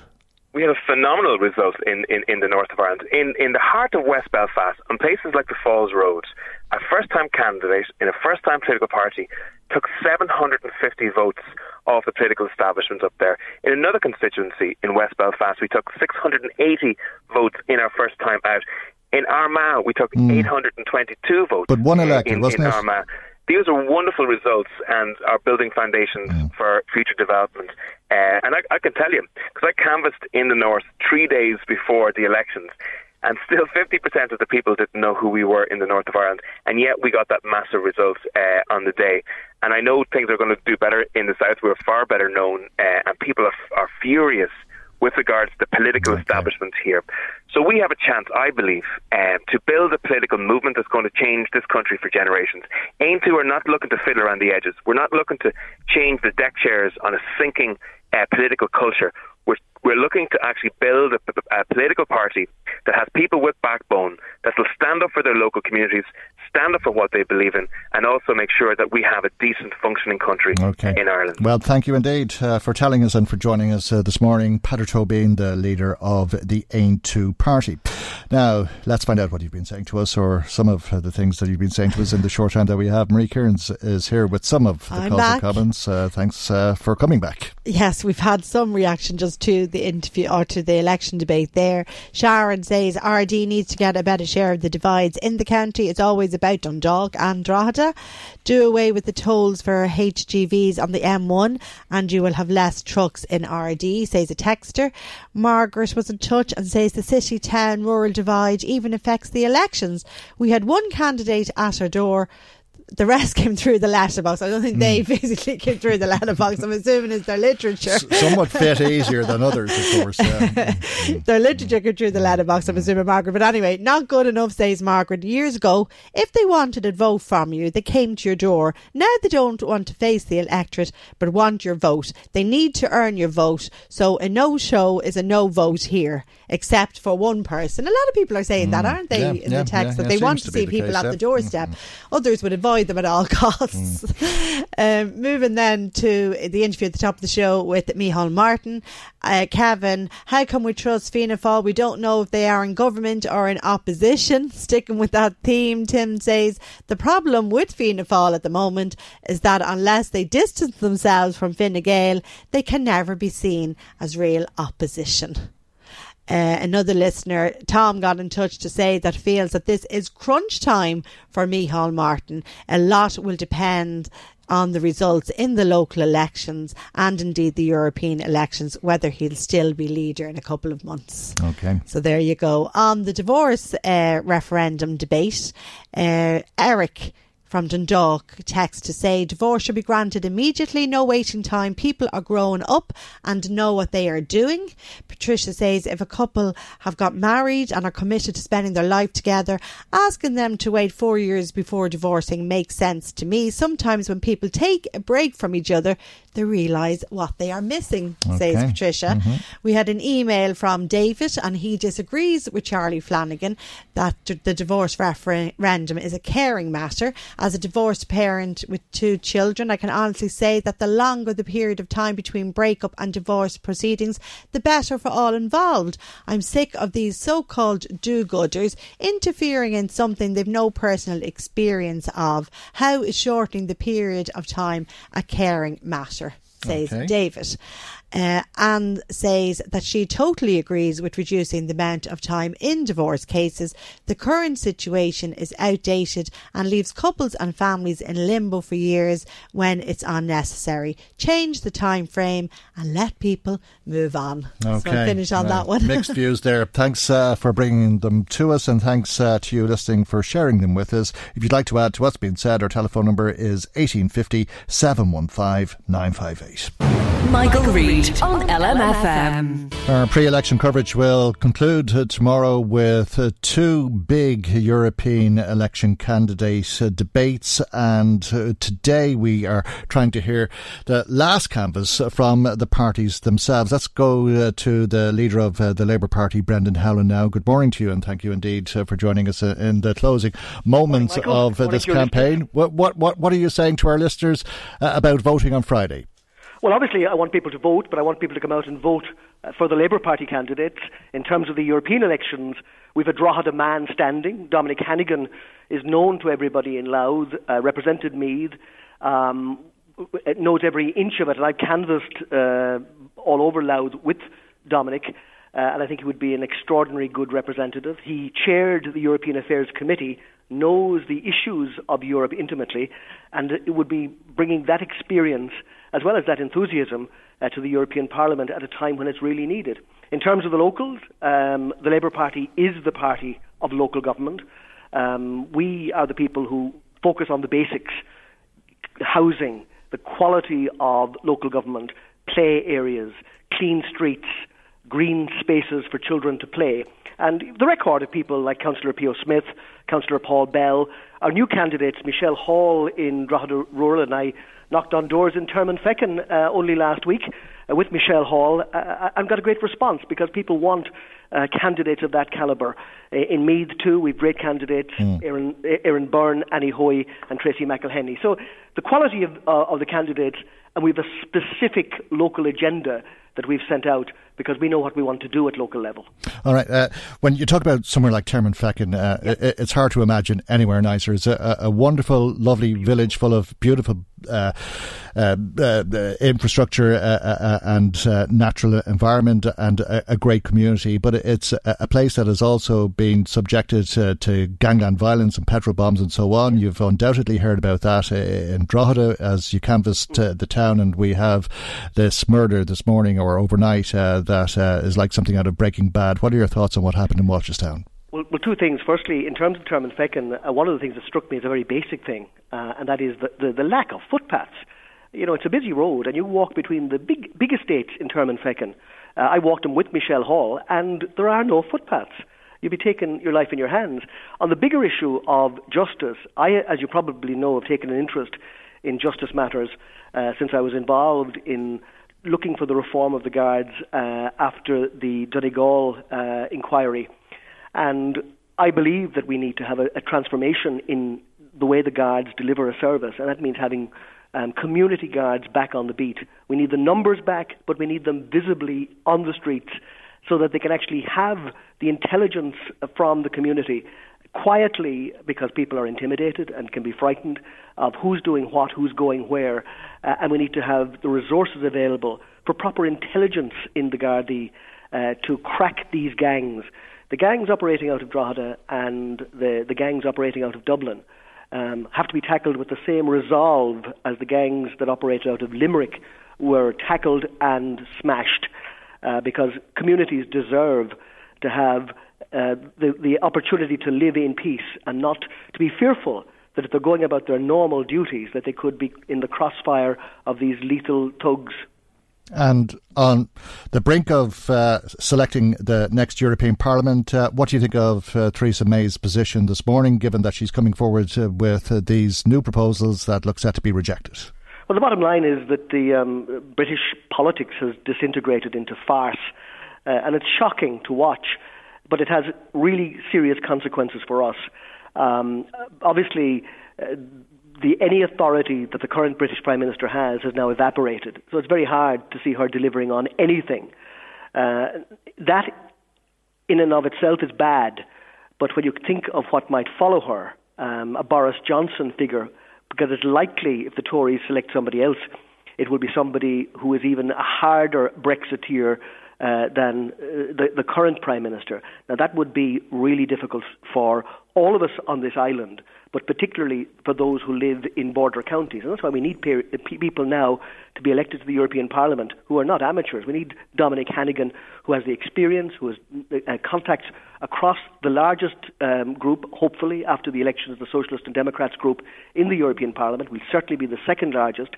we had a phenomenal result in, in, in the north of Ireland. In in the heart of West Belfast, on places like the Falls Road, a first time candidate in a first time political party took 750 votes off the political establishment up there. In another constituency in West Belfast, we took 680 votes in our first time out. In Armagh, we took 822 votes. But one elected, in, wasn't in it? Armagh. These are wonderful results and are building foundations for future development. Uh, and I, I can tell you, because I canvassed in the north three days before the elections, and still 50% of the people didn't know who we were in the north of Ireland, and yet we got that massive result uh, on the day. And I know things are going to do better in the south. We're far better known, uh, and people are, are furious with regards to the political establishment here. So we have a chance, I believe, um, to build a political movement that's going to change this country for generations. Aontú are not looking to fiddle around the edges. We're not looking to change the deck chairs on a sinking uh, political culture. We're, we're looking to actually build a, a political party that has people with backbone that will stand up for their local communities, stand up for what they believe in, and also make sure that we have a decent functioning country Okay. in Ireland. Well, thank you indeed uh, for telling us and for joining us uh, this morning. Peadar Tóibín, the leader of the Aontú party. Now, let's find out what you've been saying to us or some of uh, the things that you've been saying to us in the short time that we have. Marie Kearns is here with some of the I'm calls back. and comments. Uh, thanks uh, for coming back. Yes, we've had some reaction just to the interview or to the election debate there. Sharon says Ardee needs to get a better share of the divides in the county. It's always about Dundalk and Drogheda. Do away with the tolls for HGVs on the M1 and you will have less trucks in Ardee, says a texter. Margaret was in touch and says the city town rural divide even affects the elections. We had one candidate at her door the rest came through the letterbox. I don't think hmm. they physically came through the letterbox. I'm assuming it's their literature. Somewhat fit easier than others, of course. Yeah. their literature came through the letterbox. I'm hmm. assuming Margaret. But anyway, not good enough, says Margaret. Years ago, if they wanted a vote from you, they came to your door. Now they don't want to face the electorate, but want your vote. They need to earn your vote. So a no show is a no vote here, except for one person. A lot of people are saying that, aren't they, Yeah, in yeah, the text, yeah, that they want to see people case, at the doorstep. Others would avoid them at all costs. um, moving then to the interview at the top of the show with Micheál Martin. Uh, Kevin, how can we trust Fianna Fáil? We don't know if they are in government or in opposition. Sticking with that theme, Tim says the problem with Fianna Fáil at the moment is that unless they distance themselves from Fine Gael, they can never be seen as real opposition. Uh, another listener, Tom, got in touch to say that feels that this is crunch time for Micheál Martin. A lot will depend on the results in the local elections and indeed the European elections, whether he'll still be leader in a couple of months. Okay. So there you go. On the divorce uh, referendum debate, uh, Eric from Dundalk text to say divorce should be granted immediately, no waiting time. People are growing up and know what they are doing. Patricia says if a couple have got married and are committed to spending their life together, asking them to wait four years before divorcing makes sense to me. Sometimes when people take a break from each other, they realise what they are missing, says Okay. Patricia. Mm-hmm. We had an email from David, and he disagrees with Charlie Flanagan that the divorce referendum is a caring matter. As a divorced parent with two children, I can honestly say that the longer the period of time between breakup and divorce proceedings, the better for all involved. I'm sick of these so called do gooders interfering in something they've no personal experience of. How is shortening the period of time a caring matter? Says Okay. David. Uh, Anne says that she totally agrees with reducing the amount of time in divorce cases. The current situation is outdated and leaves couples and families in limbo for years when it's unnecessary. Change the time frame and let people move on. Okay. So I'll finish on Uh, that one. mixed views there. Thanks uh, for bringing them to us, and thanks uh, to you listening for sharing them with us. If you'd like to add to what's been said, our telephone number is 1850 715 958. debate. Michael, Reade on LMFM. Our pre election coverage will conclude uh, tomorrow with uh, two big European election candidate uh, debates. And uh, today we are trying to hear the last canvass from the parties themselves. Let's go uh, to the leader of uh, the Labour Party, Brendan Howlin, now. Good morning to you, and thank you indeed for joining us in the closing moments morning, of this campaign. What, what, what, what are you saying to our listeners about voting on Friday? Well, obviously, I want people to vote, but I want people to come out and vote uh, for the Labour Party candidates. In terms of the European elections, we've a Drogheda man standing. Dominic Hannigan is known to everybody in Louth, uh, represented Meath, um, knows every inch of it, and I've canvassed uh, all over Louth with Dominic. Uh, and I think he would be an extraordinary good representative. He chaired the European Affairs Committee, knows the issues of Europe intimately, and it would be bringing that experience as well as that enthusiasm uh, to the European Parliament at a time when it's really needed. In terms of the locals, um, the Labour Party is the party of local government. Um, we are the people who focus on the basics housing, the quality of local government, play areas, clean streets, green spaces for children to play. And the record of people like Councillor Pio Smith, Councillor Paul Bell, our new candidates, Michelle Hall in Drogheda Rural, and I knocked on doors in Termonfeckin uh, only last week uh, with Michelle Hall uh, and got a great response because people want uh, candidates of that calibre. Uh, in Meath, too, we've great candidates mm. Aaron, Aaron Byrne, Annie Hoy, and Tracy McElhenney. So the quality of, uh, of the candidates, and we have a specific local agenda that we've sent out because we know what we want to do at local level. All right. Uh, when you talk about somewhere like Termonfeckin, uh, it, it's hard to imagine anywhere nicer. It's a, a wonderful, lovely village full of beautiful uh, uh, uh infrastructure uh, and natural environment and a, a, great community. But it's a, a, place that has also been subjected to, to, gangland violence and petrol bombs and so on. You've undoubtedly heard about that in Drogheda as you canvassed the town, and we have this murder this morning or overnight that uh, is like something out of Breaking Bad. What are your thoughts on what happened in Walterstown? Well, well, two things. Firstly, in terms of Termonfeckin, uh, one of the things that struck me is a very basic thing, uh, and that is the, the, the, lack of footpaths. You know, it's a busy road, and you walk between the big, big estates in Termonfeckin. Uh, I walked them with Michelle Hall, and there are no footpaths. You'd be taking your life in your hands. On the bigger issue of justice, I, as you probably know, have taken an interest in justice matters uh, since I was involved in looking for the reform of the guards uh, after the Donegal uh, inquiry. And I believe that we need to have a, a, transformation in the way the guards deliver a service, and that means having um, community guards back on the beat. We need the numbers back, but we need them visibly on the streets so that they can actually have the intelligence from the community quietly because people are intimidated and can be frightened of who's doing what, who's going where, uh, and we need to have the resources available for proper intelligence in the Gardaí uh, to crack these gangs. The gangs operating out of Drogheda and the, the gangs operating out of Dublin um, have to be tackled with the same resolve as the gangs that operated out of Limerick were tackled and smashed uh, because communities deserve to have uh, the, the opportunity to live in peace and not to be fearful that if they're going about their normal duties, that they could be in the crossfire of these lethal thugs. And on the brink of uh, selecting the next European Parliament, uh, what do you think of uh, Theresa May's position this morning, given that she's coming forward uh, with uh, these new proposals that look set to be rejected? Well, the bottom line is that the um, British politics has disintegrated into farce, uh, and it's shocking to watch but it has really serious consequences for us. Um, obviously, uh, the any authority that the current British Prime Minister has has now evaporated. So it's very hard to see her delivering on anything. Uh, that, in and of itself, is bad. But when you think of what might follow her, um, a Boris Johnson figure, because it's likely if the Tories select somebody else, it will be somebody who is even a harder Brexiteer uh, than uh, the, the current Prime Minister. Now, that would be really difficult for all of us on this island, but particularly for those who live in border counties. And that's why we need pe- people now to be elected to the European Parliament who are not amateurs. We need Dominic Hannigan, who has the experience, who has uh, contacts across the largest um, group, hopefully, after the elections, of the Socialist and Democrats group in the European Parliament. We'll certainly be the second largest.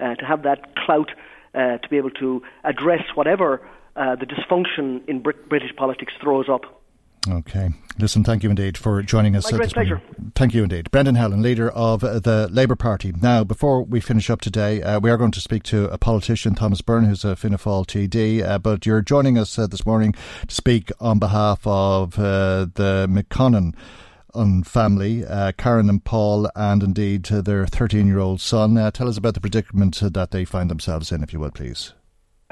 Uh, to have that clout uh, to be able to address whatever uh, the dysfunction in Brit- British politics throws up. Okay. Listen, thank you indeed for joining us. My great pleasure. Thank you indeed. Brendan Howlin, leader of uh, the Labour Party. Now, before we finish up today, uh, we are going to speak to a politician, Thomas Byrne, who's a Fianna Fáil TD, uh, but you're joining us uh, this morning to speak on behalf of uh, the McConnon family, uh, Karen and Paul, and indeed their 13 year old son. tell us about the predicament that they find themselves in, if you will, please.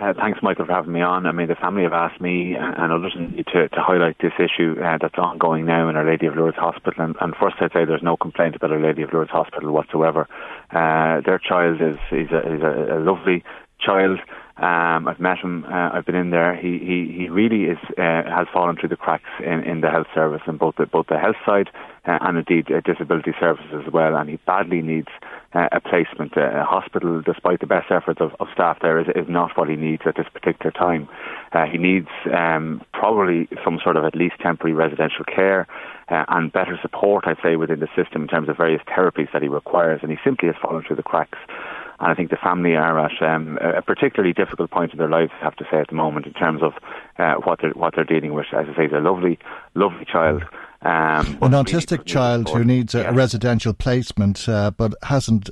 Uh, thanks, Michael, for having me on. I mean, the family have asked me and others to, to highlight this issue uh, that's ongoing now in Our Lady of Lourdes Hospital. And, and, first, I'd say there's no complaint about Our Lady of Lourdes Hospital whatsoever. Uh, their child is, is, a, is a, a lovely child. Um, I've met him. Uh, I've been in there. He he, he really is uh, has fallen through the cracks in, in the health service and both the, both the health side uh, and indeed uh, disability services as well. And he badly needs uh, a placement. A hospital, despite the best efforts of, of staff there, is, is not what he needs at this particular time. Uh, he needs um, probably some sort of at least temporary residential care uh, and better support, I'd say, within the system in terms of various therapies that he requires. And he simply has fallen through the cracks. And I think the family are at um, a particularly difficult point in their lives, I have to say, at the moment, in terms of uh, what they're what they're dealing with. As I say, he's a lovely, lovely child. Um, An autistic child who needs a, yeah. residential placement, uh, but hasn't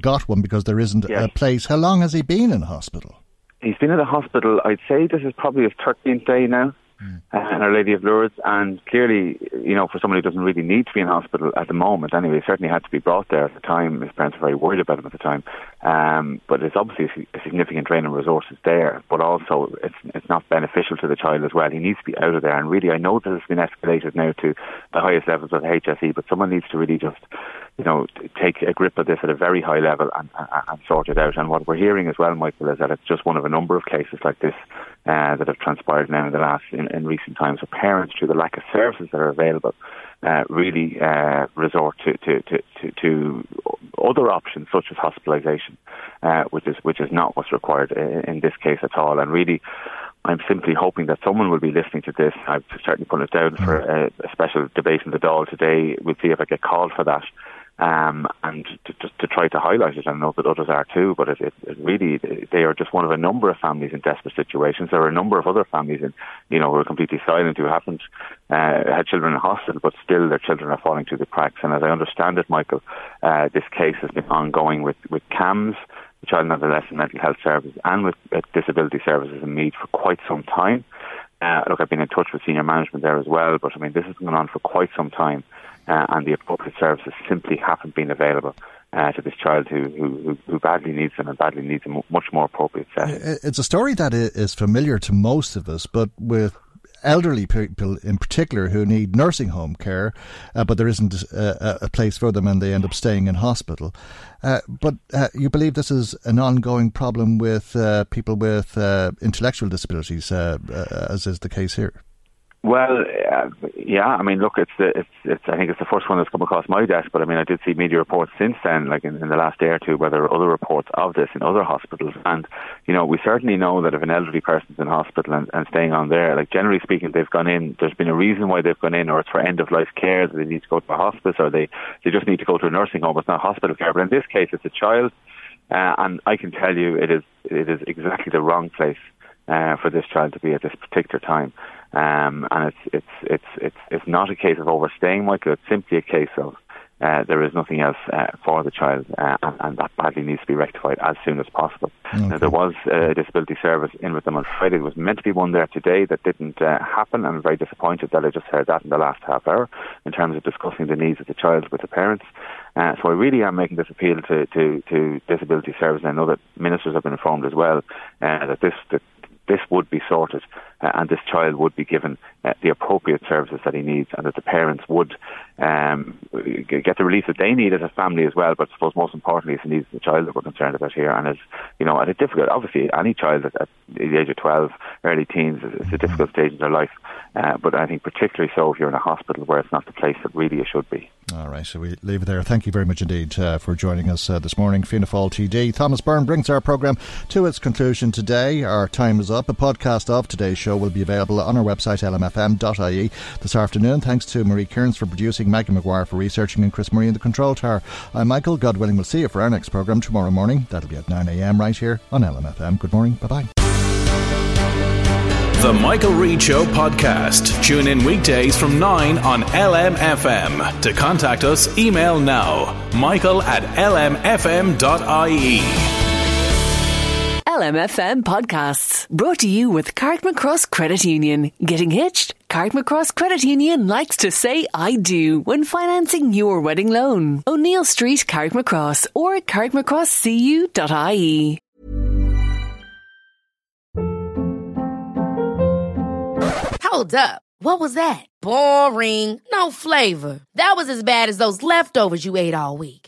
got one because there isn't yes. a place. How long has he been in hospital? He's been in the hospital. I'd say this is probably his 13th day now mm. and Our Lady of Lourdes. And clearly, you know, for somebody who doesn't really need to be in hospital at the moment, anyway, certainly had to be brought there at the time. His parents were very worried about him at the time. Um, but there's obviously a significant drain on resources there, but also it's it's not beneficial to the child as well. He needs to be out of there. And really, I know this has been escalated now to the highest levels of HSE, but someone needs to really just you know, take a grip of this at a very high level and, and, and, sort it out. And what we're hearing as well, Michael, is that it's just one of a number of cases like this uh, that have transpired now in the last in, in recent times. So parents, through the lack of services that are available, uh, really uh, resort to, to, to, to, to other options such as hospitalisation, uh, which is which is not what's required in, in this case at all. And really, I'm simply hoping that someone will be listening to this. I've certainly put it down for a, a special debate in the Dáil today. We'll see if I get called for that um, and to, to, to, try to highlight it. I know that others are too, but it, it, it, really they are just one of a number of families in desperate situations. There are a number of other families, in, you know, who are completely silent, who haven't uh, had children in hospital, but still their children are falling through the cracks. And as I understand it, Michael, uh, this case has been ongoing with with CAMHS. The Child and Adolescent Mental Health Service and with uh, Disability Services in Meath for quite some time. Uh, look, I've been in touch with senior management there as well, but I mean, this has gone on for quite some time uh, and the appropriate services simply haven't been available. Uh, to this child who, who, who badly needs them and badly needs a much more appropriate setting. It's a story that is familiar to most of us, but with elderly people in particular who need nursing home care, uh, but there isn't a, a, place for them and they end up staying in hospital. Uh, but uh, you believe this is an ongoing problem with uh, people with uh, intellectual disabilities, as is the case here? Well, uh, yeah. I mean, look, it's the it's it's. I think it's the first one that's come across my desk. But I mean, I did see media reports since then, like in, in the last day or two, where there are other reports of this in other hospitals. And you know, we certainly know that if an elderly person's in hospital and, and staying on there, like generally speaking, they've gone in. There's been a reason why they've gone in, or it's for end of life care. That they need to go to a hospice, or they they just need to go to a nursing home. It's not hospital care. But in this case, it's a child, uh, and I can tell you, it is it is exactly the wrong place uh, for this child to be at this particular time. Um, and it's it's it's it's it's not a case of overstaying, Michael. It's simply a case of uh, there is nothing else uh, for the child, uh, and, and, that badly needs to be rectified as soon as possible. Okay. Now, there was a disability service in with them on Friday. There was meant to be one there today that didn't uh, happen. I'm very disappointed that I just heard that in the last half hour in terms of discussing the needs of the child with the parents. Uh, so I really am making this appeal to, to, to disability service. And I know that ministers have been informed as well uh, that this that this would be sorted uh, and this child would be given uh, the appropriate services that he needs and that the parents would um, get the relief that they need as a family as well. But I suppose most importantly, it's the needs of the child that we're concerned about here. And it's, you know, at a difficult, obviously, any child at, at the age of 12, early teens, it's a difficult stage in their life. Uh, but I think particularly so if you're in a hospital where it's not the place that really it should be. All right, so we leave it there. Thank you very much indeed uh, for joining us uh, this morning. Fianna Fáil TD. Thomas Byrne brings our programme to its conclusion today. Our time is up. A podcast of today's show will be available on our website, lmfm.ie, this afternoon. Thanks to Marie Kearns for producing, Maggie McGuire for researching, and Chris Murray in the control tower. I'm Michael. God willing, we'll see you for our next programme tomorrow morning. That'll be at 9am right here on LMFM. Good morning. Bye bye. The Michael Reade Show podcast. Tune in weekdays from 9 on LMFM. To contact us, email now michael at lmfm.ie. LMFM podcasts brought to you with Carrickmacross Credit Union. Getting hitched? Carrickmacross Credit Union likes to say I do when financing your wedding loan. O'Neill Street, Carrickmacross or carrickmacrosscu.ie. Hold up. What was that? Boring. No flavor. That was as bad as those leftovers you ate all week.